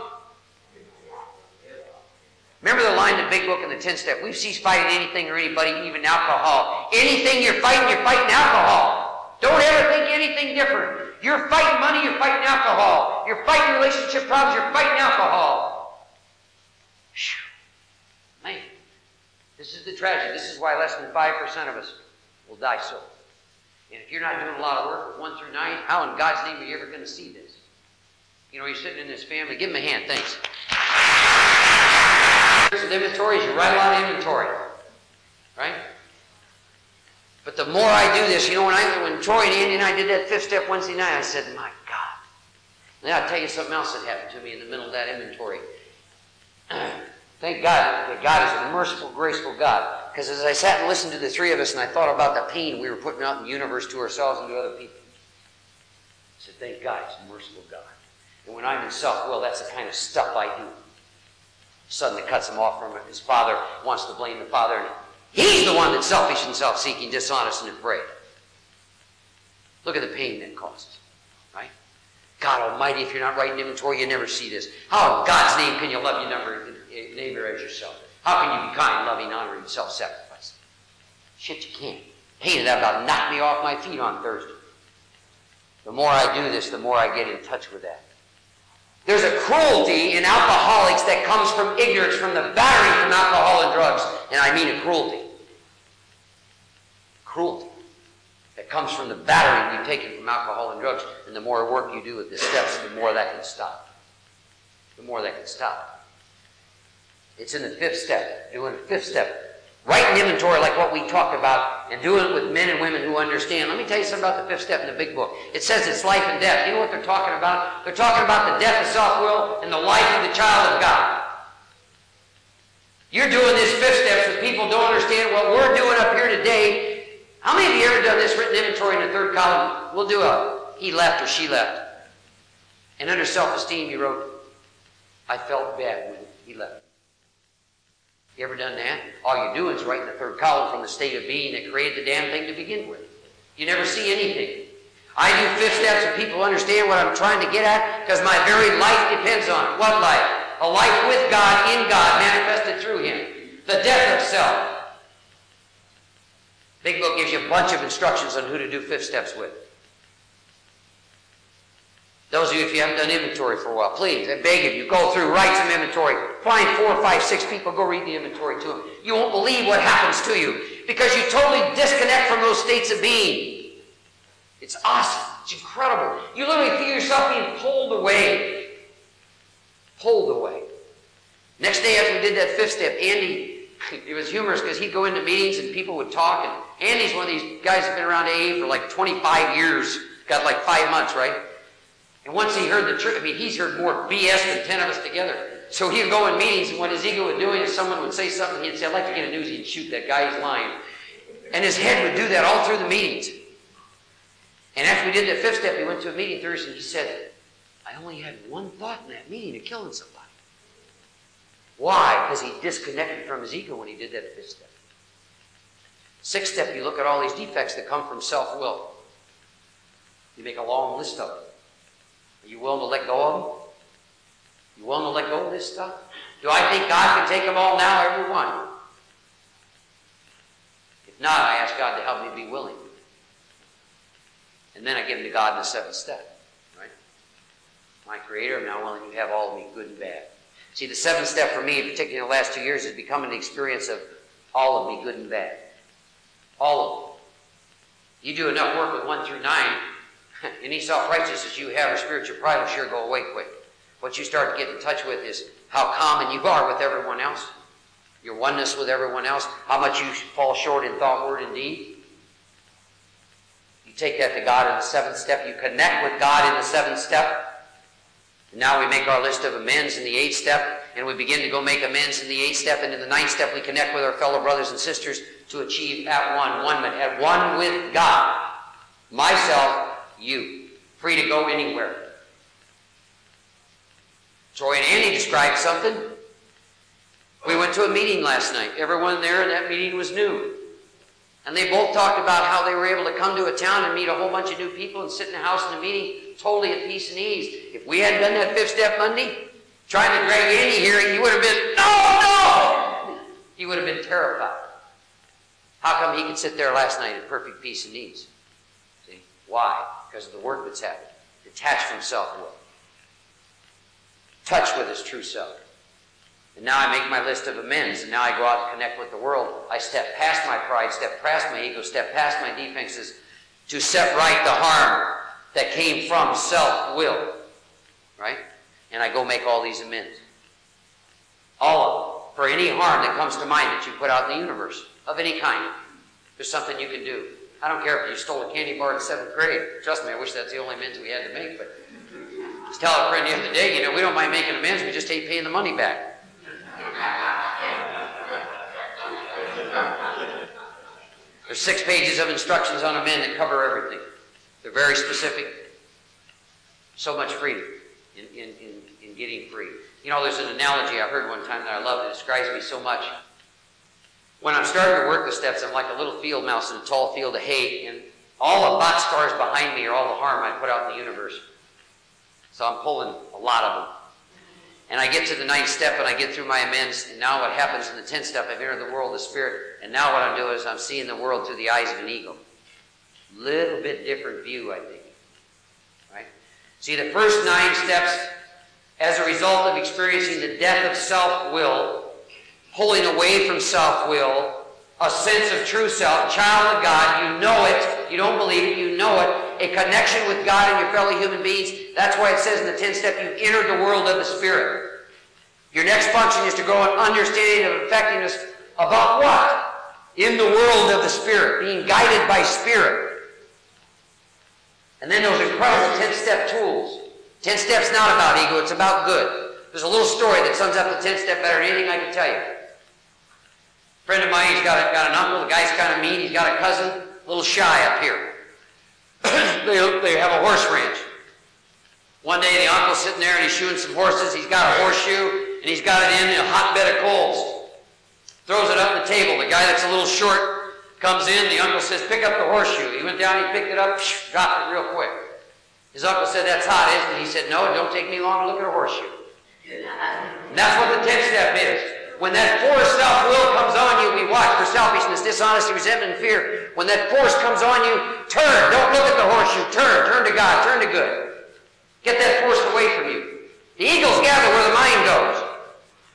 Remember the line in the big book in the 10 step? We've ceased fighting anything or anybody, even alcohol. Anything you're fighting, you're fighting alcohol. Don't ever think anything different. You're fighting money, you're fighting alcohol. You're fighting relationship problems, you're fighting alcohol. This is the tragedy. This is why less than 5% of us will die so. And if you're not doing a lot of work, 1 through 9, how in God's name are you ever going to see this? You know, you're sitting in this family. Give him a hand. Thanks of inventory is you write a lot of inventory. Right? But the more I do this, you know, when I when Troy and Andy and I did that fifth step Wednesday night, I said, My God. Then I'll tell you something else that happened to me in the middle of that inventory. Thank God that God is a merciful, graceful God. Because as I sat and listened to the three of us and I thought about the pain we were putting out in the universe to ourselves and to other people, I said, Thank God, He's a merciful God. And when I'm in self will, that's the kind of stuff I do suddenly cuts him off from it. His father wants to blame the father, and he's the one that's selfish and self seeking, dishonest, and afraid. Look at the pain that causes, right? God Almighty, if you're not writing inventory, you never see this. How in God's name can you love your neighbor, neighbor as yourself? How can you be kind, loving, honoring, self sacrificing? Shit, you can't. Hated that about knocked me off my feet on Thursday. The more I do this, the more I get in touch with that. There's a cruelty in alcoholics that comes from ignorance, from the battering from alcohol and drugs. And I mean a cruelty. Cruelty that comes from the battering you've taken from alcohol and drugs. And the more work you do with the steps, the more that can stop. The more that can stop. It's in the fifth step. Doing the fifth step. Write an inventory like what we talked about and doing it with men and women who understand. Let me tell you something about the fifth step in the big book. It says it's life and death. You know what they're talking about? They're talking about the death of self-will and the life of the child of God. You're doing this fifth step so people don't understand what we're doing up here today. How many of you ever done this written inventory in the third column? We'll do a he left or she left. And under self-esteem you wrote, I felt bad when he left. You ever done that? All you're doing is writing the third column from the state of being that created the damn thing to begin with. You never see anything. I do fifth steps so people understand what I'm trying to get at because my very life depends on it. What life? A life with God, in God, manifested through Him. The death of self. Big Book gives you a bunch of instructions on who to do fifth steps with. Those of you, if you haven't done inventory for a while, please, I beg of you, go through, write some inventory. Find four, five, six people, go read the inventory to them. You won't believe what happens to you because you totally disconnect from those states of being. It's awesome. It's incredible. You literally feel yourself being pulled away. Pulled away. Next day after we did that fifth step, Andy, it was humorous because he'd go into meetings and people would talk. And Andy's one of these guys that's been around AA for like 25 years, got like five months, right? And once he heard the truth, I mean, he's heard more BS than 10 of us together. So he'd go in meetings, and what his ego would do is someone would say something, he'd say, I'd like to get a news, he'd shoot that guy, he's lying. And his head would do that all through the meetings. And after we did the fifth step, he went to a meeting Thursday, and he said, I only had one thought in that meeting of killing somebody. Why? Because he disconnected from his ego when he did that fifth step. Sixth step, you look at all these defects that come from self will. You make a long list of them. Are you willing to let go of them? You willing to let go of this stuff? Do I think God can take them all now, every one? If not, I ask God to help me be willing. And then I give them to God in the seventh step. Right? My Creator, I'm now willing to have all of me, good and bad. See, the seventh step for me, particularly in the last two years, has become an experience of all of me, good and bad. All of them. You do enough work with one through nine, any self-righteousness you have or spiritual pride will sure go away quick. What you start to get in touch with is how common you are with everyone else, your oneness with everyone else, how much you fall short in thought, word, and deed. You take that to God in the seventh step. You connect with God in the seventh step. And now we make our list of amends in the eighth step, and we begin to go make amends in the eighth step. And in the ninth step, we connect with our fellow brothers and sisters to achieve at one, one, at one with God. Myself, you. Free to go anywhere. Troy and Andy described something. We went to a meeting last night. Everyone there in that meeting was new. And they both talked about how they were able to come to a town and meet a whole bunch of new people and sit in a house in a meeting totally at peace and ease. If we hadn't done that fifth step Monday, trying to drag Andy here, he would have been, no, no! He would have been terrified. How come he could sit there last night in perfect peace and ease? See? Why? Because of the work that's happened. Detached from self will touch with his true self. And now I make my list of amends, and now I go out and connect with the world. I step past my pride, step past my ego, step past my defenses to set right the harm that came from self will. Right? And I go make all these amends. All of them. For any harm that comes to mind that you put out in the universe, of any kind. There's something you can do. I don't care if you stole a candy bar in seventh grade. Trust me, I wish that's the only amends we had to make, but was telling a friend the other day, you know, we don't mind making amends, we just hate paying the money back. There's six pages of instructions on amend that cover everything. They're very specific. So much freedom in, in, in, in getting free. You know, there's an analogy I heard one time that I love that describes me so much. When I'm starting to work the steps, I'm like a little field mouse in a tall field of hay, and all the boxcars behind me are all the harm I put out in the universe. So I'm pulling a lot of them. And I get to the ninth step and I get through my amends. And now what happens in the tenth step, I've entered the world of spirit. And now what I'm doing is I'm seeing the world through the eyes of an ego. Little bit different view, I think. Right? See, the first nine steps, as a result of experiencing the death of self-will, pulling away from self-will, a sense of true self, child of God, you know it, you don't believe it, you know it, a connection with God and your fellow human beings. That's why it says in the 10th step, you've entered the world of the Spirit. Your next function is to grow an understanding of effectiveness about what? In the world of the Spirit, being guided by Spirit. And then those incredible 10 step tools. 10 steps not about ego, it's about good. There's a little story that sums up the 10 step better than anything I can tell you. Friend of mine, he's got, a, got an uncle, the guy's kind of mean, he's got a cousin, a little shy up here. they, they have a horse ranch. One day the uncle's sitting there and he's shoeing some horses. He's got a horseshoe and he's got it in a hotbed of coals. Throws it up on the table. The guy that's a little short comes in. The uncle says, pick up the horseshoe. He went down, he picked it up, dropped it real quick. His uncle said, that's hot, isn't it? He said, no, it don't take me long to look at a horseshoe. And that's what the 10th step is. When that force self-will comes on you, we watch for selfishness, dishonesty, resentment, and fear. When that force comes on you, turn. Don't look at the horseshoe. Turn. Turn to God. Turn to good. Get that force away from you. The eagles gather where the mind goes.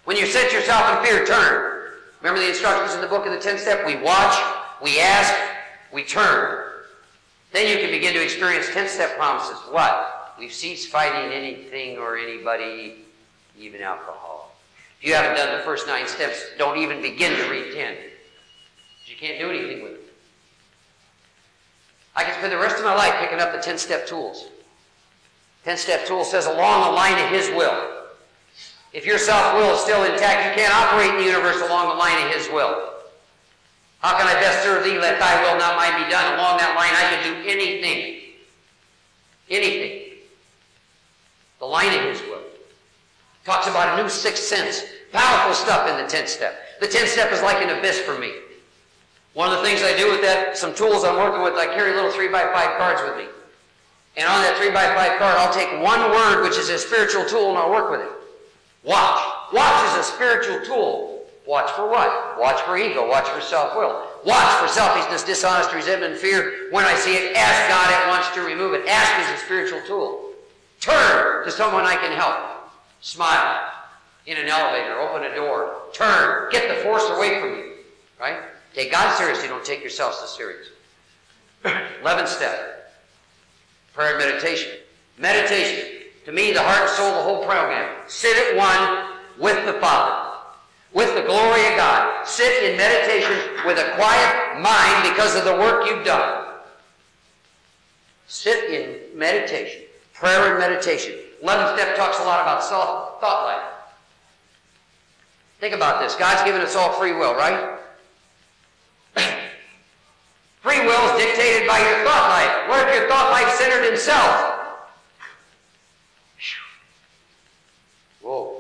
When you set yourself in fear, turn. Remember the instructions in the book of the 10th step? We watch, we ask, we turn. Then you can begin to experience 10th step promises. What? We've ceased fighting anything or anybody, even alcohol. If you haven't done the first nine steps, don't even begin to read 10. You can't do anything with it. I can spend the rest of my life picking up the 10 step tools. 10 step tool says along the line of His will. If your self will is still intact, you can't operate in the universe along the line of His will. How can I best serve thee? Let thy will, not mine, be done. Along that line, I can do anything. Anything. The line of His will. Talks about a new sixth sense. Powerful stuff in the 10th step. The 10th step is like an abyss for me. One of the things I do with that, some tools I'm working with, I carry little 3 by 5 cards with me. And on that 3 by 5 card, I'll take one word, which is a spiritual tool, and I'll work with it. Watch. Watch is a spiritual tool. Watch for what? Watch for ego. Watch for self-will. Watch for selfishness, dishonesty, resentment, fear. When I see it, ask God at once to remove it. Ask is a spiritual tool. Turn to someone I can help. Smile. In an elevator, open a door. Turn. Get the force away from you. Right? Take God seriously. Don't take yourself so serious. Eleventh step. Prayer and meditation. Meditation. To me, the heart and soul, the whole program. Sit at one with the Father with the glory of God. Sit in meditation with a quiet mind because of the work you've done. Sit in meditation, prayer and meditation. 11th step talks a lot about self thought life. Think about this. God's given us all free will, right? free will is dictated by your thought life. What if your thought life centered in self? Whoa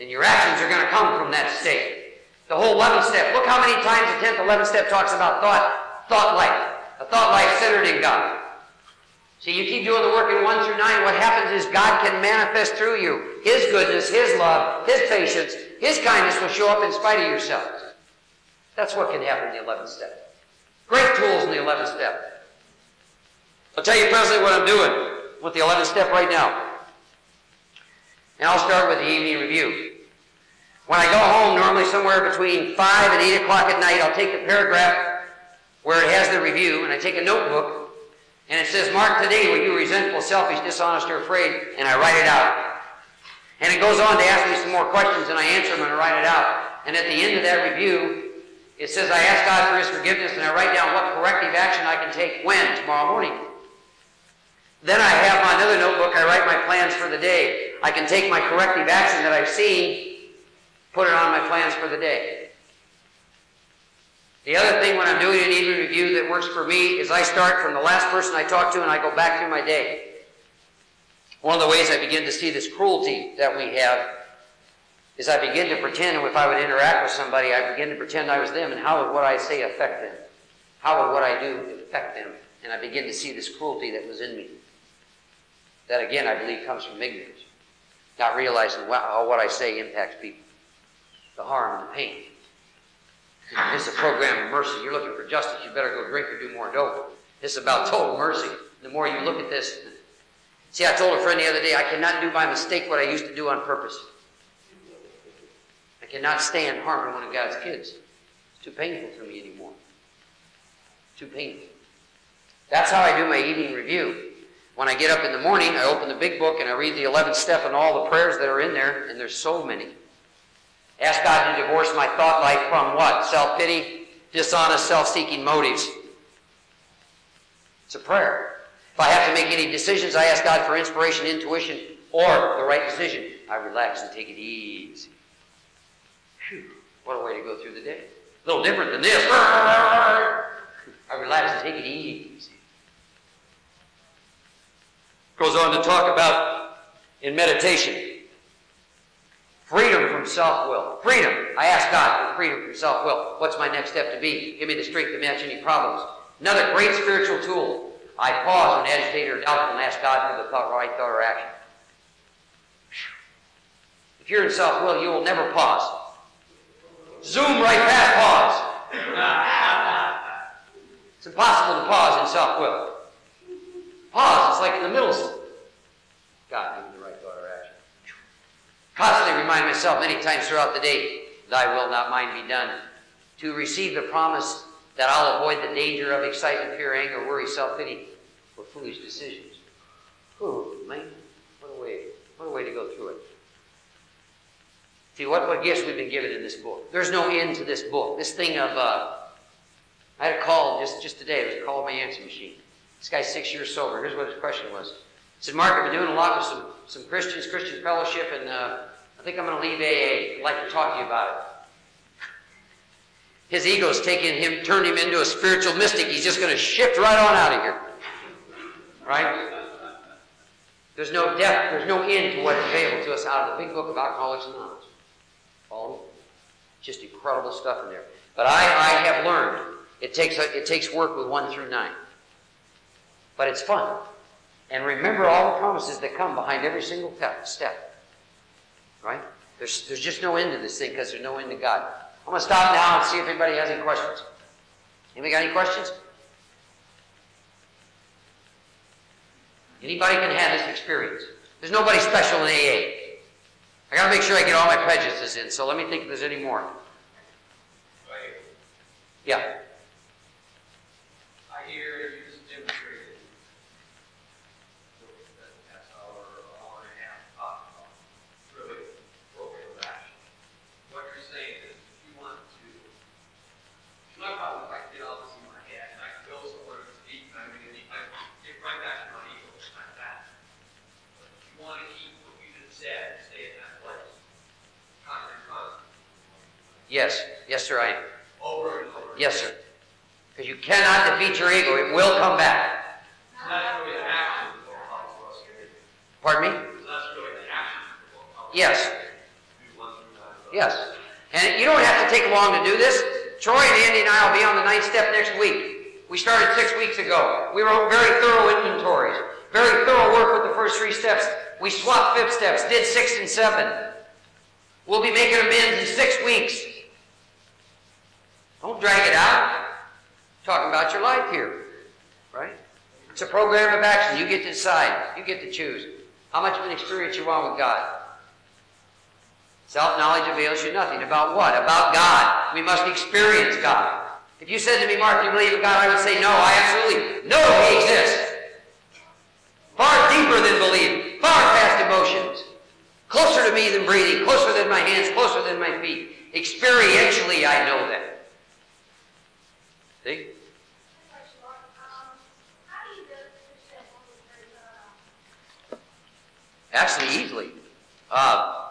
then your actions are going to come from that state. The whole 11th step. Look how many times the 10th, 11th step talks about thought, thought life. A thought life centered in God. See, you keep doing the work in 1 through 9, what happens is God can manifest through you. His goodness, His love, His patience, His kindness will show up in spite of yourself. That's what can happen in the 11th step. Great tools in the 11th step. I'll tell you presently what I'm doing with the 11th step right now. And I'll start with the evening review. When I go home, normally somewhere between 5 and 8 o'clock at night, I'll take the paragraph where it has the review, and I take a notebook, and it says, Mark, today were you resentful, selfish, dishonest, or afraid? And I write it out. And it goes on to ask me some more questions, and I answer them and I write it out. And at the end of that review, it says, I ask God for His forgiveness, and I write down what corrective action I can take when? Tomorrow morning. Then I have my another notebook, I write my plans for the day. I can take my corrective action that I've seen put it on my plans for the day. The other thing when I'm doing an evening review that works for me is I start from the last person I talked to and I go back through my day. One of the ways I begin to see this cruelty that we have is I begin to pretend if I would interact with somebody, I begin to pretend I was them and how would what I say affect them? How would what I do affect them? And I begin to see this cruelty that was in me. That again, I believe, comes from ignorance. Not realizing how what I say impacts people the harm and the pain. Is a program of mercy. You're looking for justice, you better go drink or do more dope. Is about total mercy. The more you look at this, see, I told a friend the other day, I cannot do by mistake what I used to do on purpose. I cannot stand harming one of God's kids. It's too painful for me anymore. Too painful. That's how I do my evening review. When I get up in the morning, I open the big book and I read the 11th step and all the prayers that are in there, and there's so many. Ask God to divorce my thought life from what? Self pity, dishonest, self seeking motives. It's a prayer. If I have to make any decisions, I ask God for inspiration, intuition, or the right decision. I relax and take it easy. Whew, what a way to go through the day. A little different than this. I relax and take it easy. Goes on to talk about in meditation Freedom from self-will. Freedom. I ask God for freedom from self-will. What's my next step to be? Give me the strength to match any problems. Another great spiritual tool. I pause when agitated or doubtful and ask God for the thought, right thought or action. If you're in self-will, you will never pause. Zoom right past pause. it's impossible to pause in self-will. Pause. It's like in the middle. Of God, Constantly remind myself many times throughout the day, Thy will, not mine, be done. To receive the promise that I'll avoid the danger of excitement, fear, anger, worry, self pity, or foolish decisions. Ooh, man, what a way, what a way to go through it. See, what, what gifts we've been given in this book. There's no end to this book. This thing of, uh, I had a call just, just today. It was a call my answer machine. This guy's six years sober. Here's what his question was. He said, Mark, I've been doing a lot with some, some Christians, Christian fellowship, and uh, I think I'm going to leave AA. I'd like to talk to you about it. His ego's taken him, turned him into a spiritual mystic. He's just going to shift right on out of here. Right? There's no depth, there's no end to what is available to us out of the big book of Alcoholics Anonymous. Follow me? Just incredible stuff in there. But I, I have learned it takes, it takes work with 1 through 9. But it's fun. And remember all the promises that come behind every single step. Right? There's, there's just no end to this thing because there's no end to God. I'm going to stop now and see if anybody has any questions. Anybody got any questions? Anybody can have this experience. There's nobody special in AA. I got to make sure I get all my prejudices in, so let me think if there's any more. Yeah. Yes. Yes, sir, I am. Over and over. Yes, sir. Because you cannot defeat your ego. It will come back. Pardon me? Yes. Yes. And you don't have to take long to do this. Troy and Andy and I will be on the ninth step next week. We started six weeks ago. We wrote very thorough inventories, very thorough work with the first three steps. We swapped fifth steps, did six and seven. We'll be making amends in six weeks. Don't drag it out. Talking about your life here, right? It's a program of action. You get to decide. You get to choose how much of an experience you want with God. Self-knowledge avails you nothing. About what? About God. We must experience God. If you said to me, Mark, do you believe in God? I would say, no, I absolutely know He exists. Far deeper than belief, Far past emotions. Closer to me than breathing. Closer than my hands. Closer than my feet. Experientially, I know that. See? Actually, easily. Uh,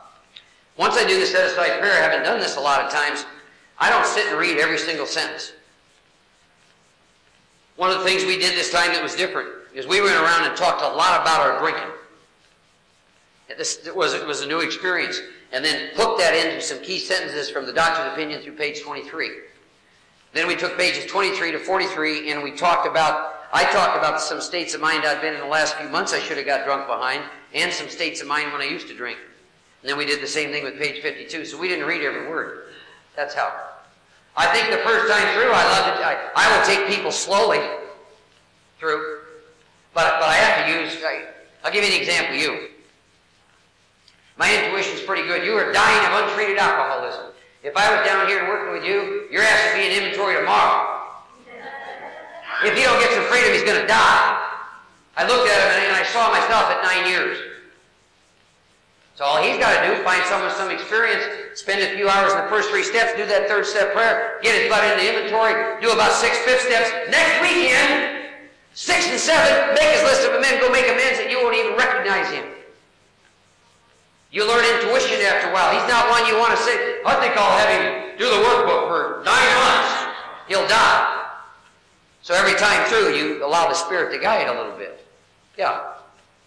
once I do the set aside prayer, I haven't done this a lot of times, I don't sit and read every single sentence. One of the things we did this time that was different is we went around and talked a lot about our drinking. This it was, it was a new experience. And then hooked that into some key sentences from the doctor's opinion through page 23. Then we took pages 23 to 43 and we talked about, I talked about some states of mind I'd been in the last few months I should have got drunk behind, and some states of mind when I used to drink. And then we did the same thing with page 52, so we didn't read every word. That's how. I think the first time through, I love it. I, I would take people slowly through, but, but I have to use, I, I'll give you an example, you. My intuition's pretty good. You are dying of untreated alcoholism. If I was down here working with you, you're asked to be in inventory tomorrow. If he don't get some freedom, he's going to die. I looked at him and I saw myself at nine years. So all he's got to do, find someone with some experience, spend a few hours in the first three steps, do that third step prayer, get his butt in the inventory, do about six fifth steps. Next weekend, six and seven, make his list of amends, go make amends, and you won't even recognize him. You learn intuition after a while. He's not one you want to say, I think I'll have him do the workbook for nine months. He'll die. So every time through, you allow the Spirit to guide a little bit. Yeah.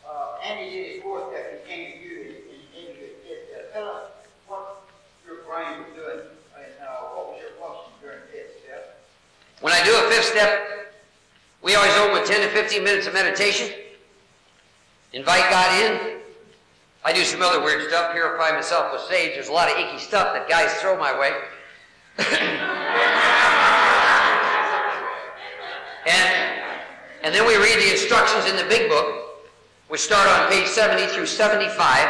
Uh, Andy did his fourth step. He came to you and, and, and uh, tell us what your brain was doing and uh, what was your function during fifth step. When I do a fifth step, we always open with 10 to 15 minutes of meditation. Invite God in. I do some other weird stuff, purify myself with sage. There's a lot of icky stuff that guys throw my way. and, and then we read the instructions in the big book, which start on page 70 through 75.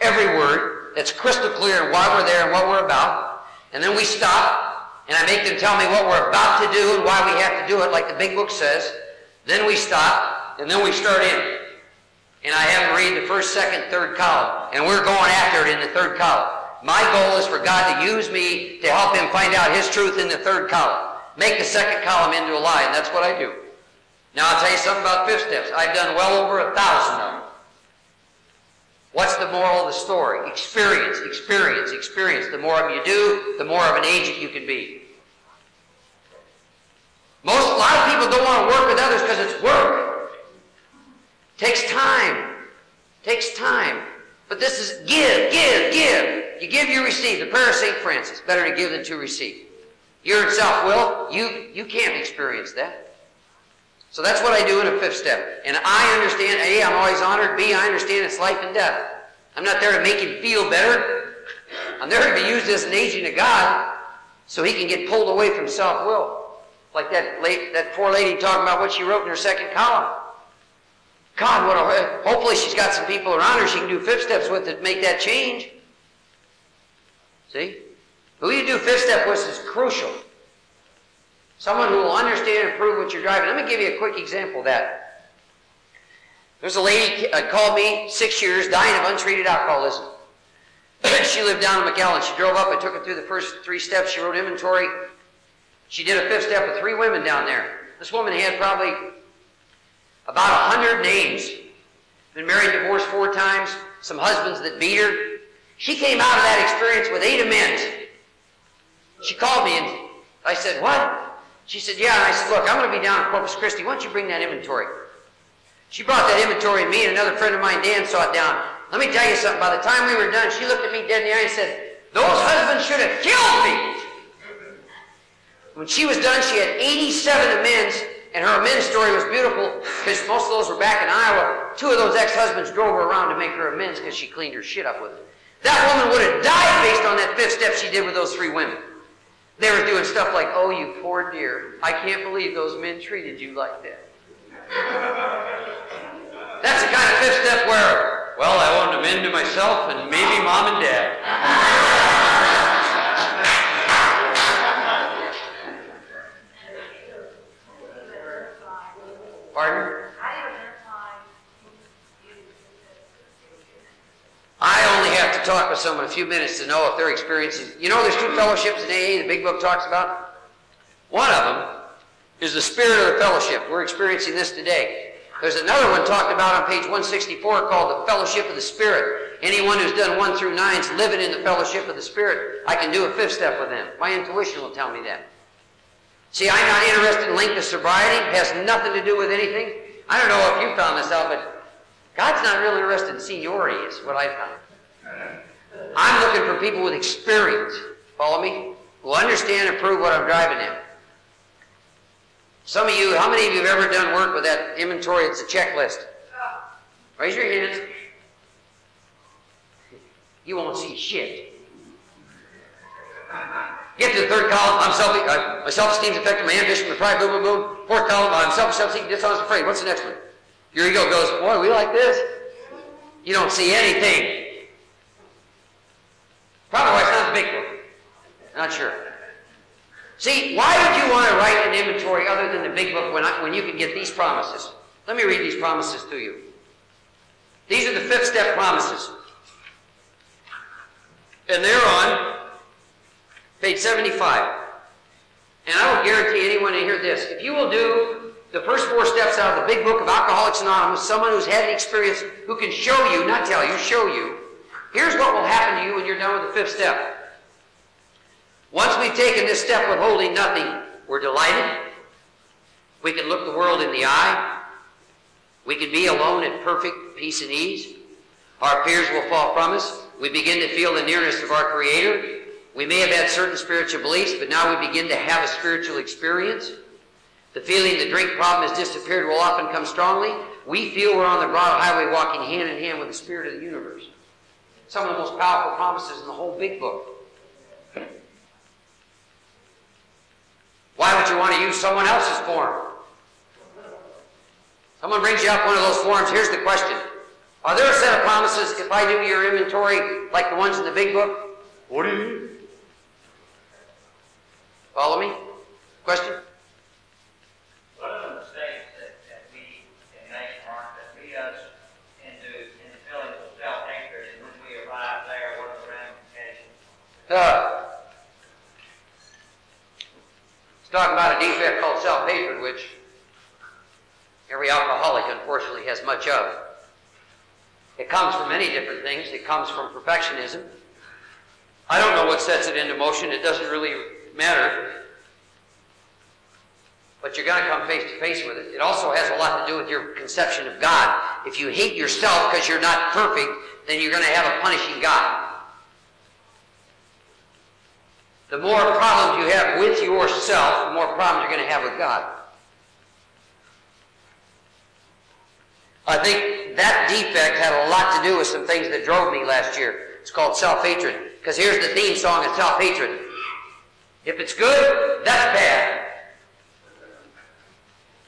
Every word that's crystal clear why we're there and what we're about. And then we stop, and I make them tell me what we're about to do and why we have to do it, like the big book says. Then we stop, and then we start in and I have them read the first, second, third column, and we're going after it in the third column. My goal is for God to use me to help him find out his truth in the third column. Make the second column into a lie, and that's what I do. Now I'll tell you something about fifth steps. I've done well over a thousand of them. What's the moral of the story? Experience, experience, experience. The more of them you do, the more of an agent you can be. Most, a lot of people don't want to work with others because it's work. Takes time. Takes time. But this is give, give, give. You give, you receive. The prayer of St. Francis. Better to give than to receive. You're in self-will. You, you can't experience that. So that's what I do in a fifth step. And I understand, A, I'm always honored. B, I understand it's life and death. I'm not there to make him feel better. I'm there to be used as an agent of God so he can get pulled away from self-will. Like that, late, that poor lady talking about what she wrote in her second column. God, what a, hopefully she's got some people around her she can do fifth steps with to make that change. See? Who you do fifth step with is crucial. Someone who will understand and prove what you're driving. Let me give you a quick example of that. There's a lady uh, called me six years, dying of untreated alcoholism. she lived down in McAllen. She drove up. I took her through the first three steps. She wrote inventory. She did a fifth step with three women down there. This woman had probably about a hundred names. Been married, divorced four times. Some husbands that beat her. She came out of that experience with eight amends. She called me and I said, What? She said, Yeah. And I said, Look, I'm going to be down in Corpus Christi. Why don't you bring that inventory? She brought that inventory, and me and another friend of mine, Dan, saw it down. Let me tell you something. By the time we were done, she looked at me dead in the eye and said, Those husbands should have killed me. When she was done, she had 87 amends, and her amends story was beautiful because most of those were back in Iowa. Two of those ex-husbands drove her around to make her amends because she cleaned her shit up with it. That woman would have died based on that fifth step she did with those three women. They were doing stuff like, oh, you poor dear, I can't believe those men treated you like that. That's the kind of fifth step where, well, I want to amend to myself and maybe mom and dad. Pardon? I only have to talk with someone a few minutes to know if they're experiencing. You know, there's two fellowships in AA the big book talks about. One of them is the spirit of the fellowship. We're experiencing this today. There's another one talked about on page 164 called the fellowship of the spirit. Anyone who's done one through nine is living in the fellowship of the spirit. I can do a fifth step with them. My intuition will tell me that. See, I'm not interested in link to sobriety. It has nothing to do with anything. I don't know if you found this out, but God's not really interested in seniority, is what I found. I'm looking for people with experience. Follow me? Who understand and prove what I'm driving at. Some of you, how many of you have ever done work with that inventory? It's a checklist. Raise your hands. You won't see shit. Get to the third column. I'm self, uh, my self-esteem is affected. My ambition, my pride, boom, boom, boom. Fourth column. I'm selfish, self-seeking, dishonest, afraid. What's the next one? Your ego goes, boy, we like this. You don't see anything. Probably why it's not the big book. Not sure. See, why would you want to write an inventory other than the big book when, I, when you can get these promises? Let me read these promises to you. These are the fifth step promises. And they're on page 75. And I will guarantee anyone to hear this. If you will do the first four steps out of the big book of Alcoholics Anonymous, someone who's had an experience who can show you, not tell you, show you, here's what will happen to you when you're done with the fifth step. Once we've taken this step with holding nothing, we're delighted. We can look the world in the eye. We can be alone in perfect peace and ease. Our fears will fall from us. We begin to feel the nearness of our Creator. We may have had certain spiritual beliefs, but now we begin to have a spiritual experience. The feeling the drink problem has disappeared will often come strongly. We feel we're on the broad highway walking hand in hand with the Spirit of the universe. Some of the most powerful promises in the whole big book. Why would you want to use someone else's form? Someone brings you up one of those forms. Here's the question Are there a set of promises if I do your inventory like the ones in the big book? What do you mean? Follow me? Question? What are the mistakes that, that we can make, Mark, that lead us into, of self-hatred, and when we arrive there, what are the ramifications? Uh, it's talking about a defect called self-hatred, which every alcoholic, unfortunately, has much of. It comes from many different things. It comes from perfectionism. I don't know what sets it into motion. It doesn't really matter. But you're going to come face to face with it. It also has a lot to do with your conception of God. If you hate yourself because you're not perfect, then you're going to have a punishing God. The more problems you have with yourself, the more problems you're going to have with God. I think that defect had a lot to do with some things that drove me last year. It's called self-hatred. Because here's the theme song of self-hatred. If it's good, that's bad.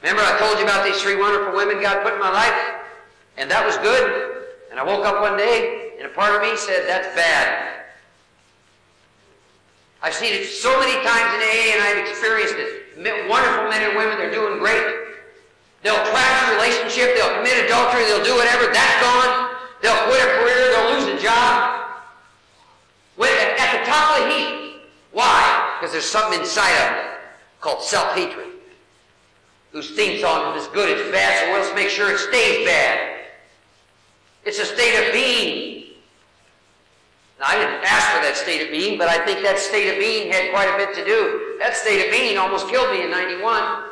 Remember I told you about these three wonderful women God put in my life? And that was good. And I woke up one day, and a part of me said, that's bad. I've seen it so many times in AA, and I've experienced it. Wonderful men and women, they're doing great. They'll trash a relationship, they'll commit adultery, they'll do whatever, that's gone. They'll quit a career, they'll lose a job. At the top of the heap. Why? Because there's something inside of them called self-hatred. Whose theme song is good as bad, so let's make sure it stays bad. It's a state of being. Now, I didn't ask for that state of being, but I think that state of being had quite a bit to do. That state of being almost killed me in 91.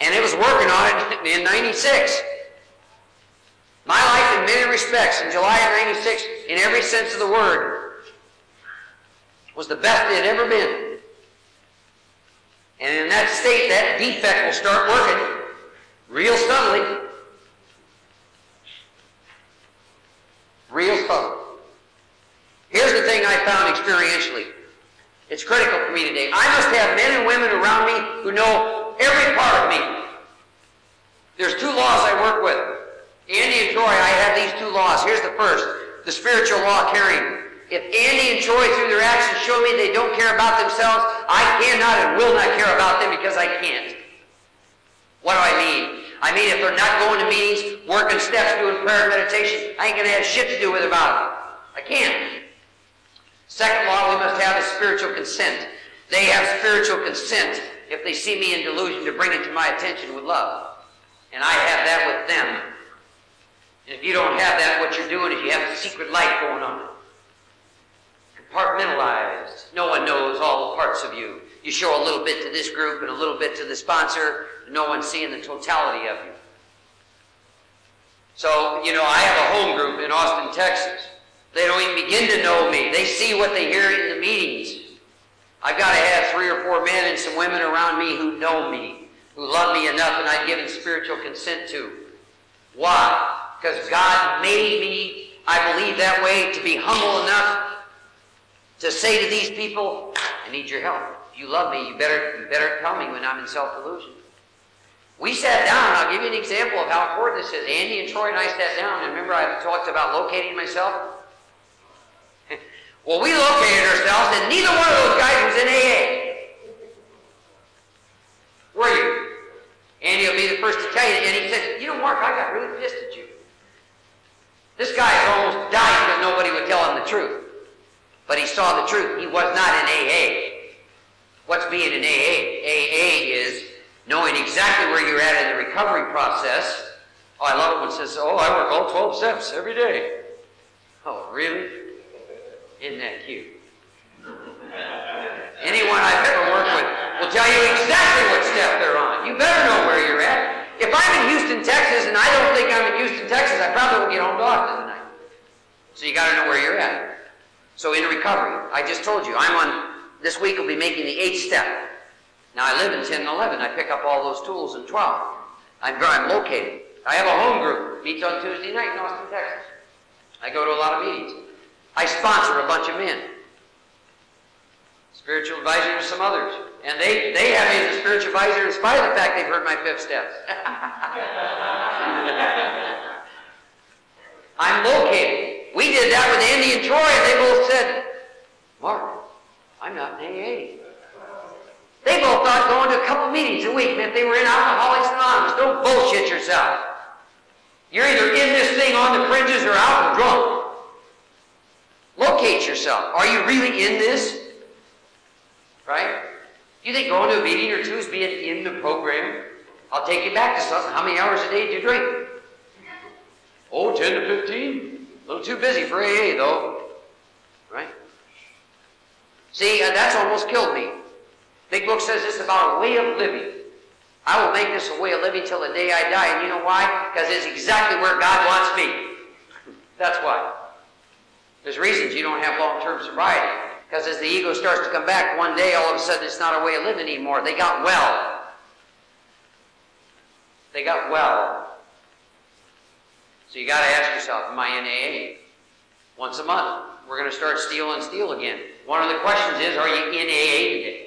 And it was working on it in 96. My life, in many respects, in July of 96, in every sense of the word, was the best it had ever been. And in that state, that defect will start working real subtly. Real subtly. Here's the thing I found experientially. It's critical for me today. I must have men and women around me who know every part of me. There's two laws I work with. Andy and Troy, I have these two laws. Here's the first. The spiritual law carrying. If Andy and Troy, through their actions, show me they don't care about themselves, I cannot and will not care about them because I can't. What do I mean? I mean, if they're not going to meetings, working steps, doing prayer and meditation, I ain't going to have shit to do with about it. I can't. Second law we must have is spiritual consent. They have spiritual consent if they see me in delusion to bring it to my attention with love. And I have that with them. And if you don't have that, what you're doing is you have a secret life going on. Compartmentalized. No one knows all the parts of you. You show a little bit to this group and a little bit to the sponsor. No one's seeing the totality of you. So, you know, I have a home group in Austin, Texas. They don't even begin to know me. They see what they hear in the meetings. I've got to have three or four men and some women around me who know me, who love me enough and I've given spiritual consent to. Why? Because God made me, I believe that way, to be humble enough to say to these people, I need your help. If you love me, you better, you better tell me when I'm in self-delusion. We sat down, I'll give you an example of how important this is. Andy and Troy and I sat down, and remember I talked about locating myself? well, we located ourselves, and neither one of those guys was in AA. Were you? Andy will be the first to tell you, and he said, you know, Mark, I got really pissed at you. This guy almost died because nobody would tell him the truth. But he saw the truth. He was not in AA. What's being in AA? AA is knowing exactly where you're at in the recovery process. Oh, I love it when it says, oh, I work all 12 steps every day. Oh, really? Isn't that cute? Anyone I've ever worked with will tell you exactly what step they're on. You better know where you're at. If I'm in Houston, Texas, and I don't think I'm in Houston, Texas, I probably won't get home to Austin tonight. So you got to know where you're at. So in recovery, I just told you, I'm on, this week will be making the eighth step. Now I live in 10 and 11. I pick up all those tools in 12. I'm I'm located. I have a home group. Meets on Tuesday night in Austin, Texas. I go to a lot of meetings. I sponsor a bunch of men. Spiritual advisor to some others. And they, they have me as a spiritual advisor in spite of the fact they've heard my fifth steps. I'm located. We did that with Andy and Troy, and they both said, Mark, I'm not in AA. They both thought going to a couple meetings a week meant they were in Alcoholics Anonymous. Don't bullshit yourself. You're either in this thing on the fringes or out and drunk. Locate yourself. Are you really in this? Right? Do you think going to a meeting or two is being in the program? I'll take you back to something. How many hours a day do you drink? Oh, 10 to 15. A little too busy for AA, though. Right? See, uh, that's almost killed me. Big Book says this about a way of living. I will make this a way of living till the day I die. And you know why? Because it's exactly where God wants me. That's why. There's reasons you don't have long-term sobriety. Because as the ego starts to come back, one day all of a sudden it's not a way of living anymore. They got well. They got well. So you got to ask yourself, am I in AA? Once a month, we're going to start Steel on Steel again. One of the questions is, are you in AA today?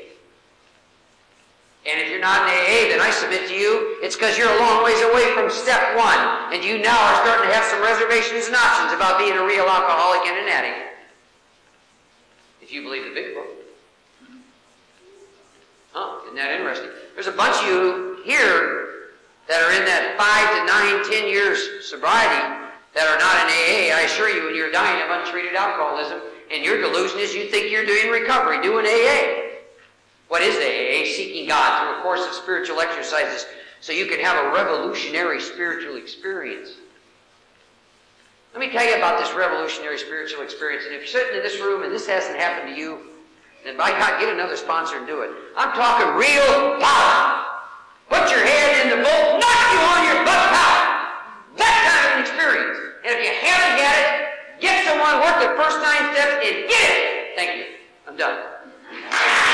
And if you're not in AA, then I submit to you, it's because you're a long ways away from step one, and you now are starting to have some reservations and options about being a real alcoholic and an addict. If you believe the big book. Huh, isn't that interesting? There's a bunch of you here that are in that five to nine, ten years sobriety that are not in AA. I assure you, when you're dying of untreated alcoholism, and your delusion is you think you're doing recovery, doing AA. What is AA? Seeking God through a course of spiritual exercises so you can have a revolutionary spiritual experience. Let me tell you about this revolutionary spiritual experience. And if you're sitting in this room and this hasn't happened to you, then by God, get another sponsor and do it. I'm talking real power. Put your head in the boat, knock you on your butt power. That kind of an experience. And if you haven't had it, get someone work the first nine steps and get it. Thank you. I'm done.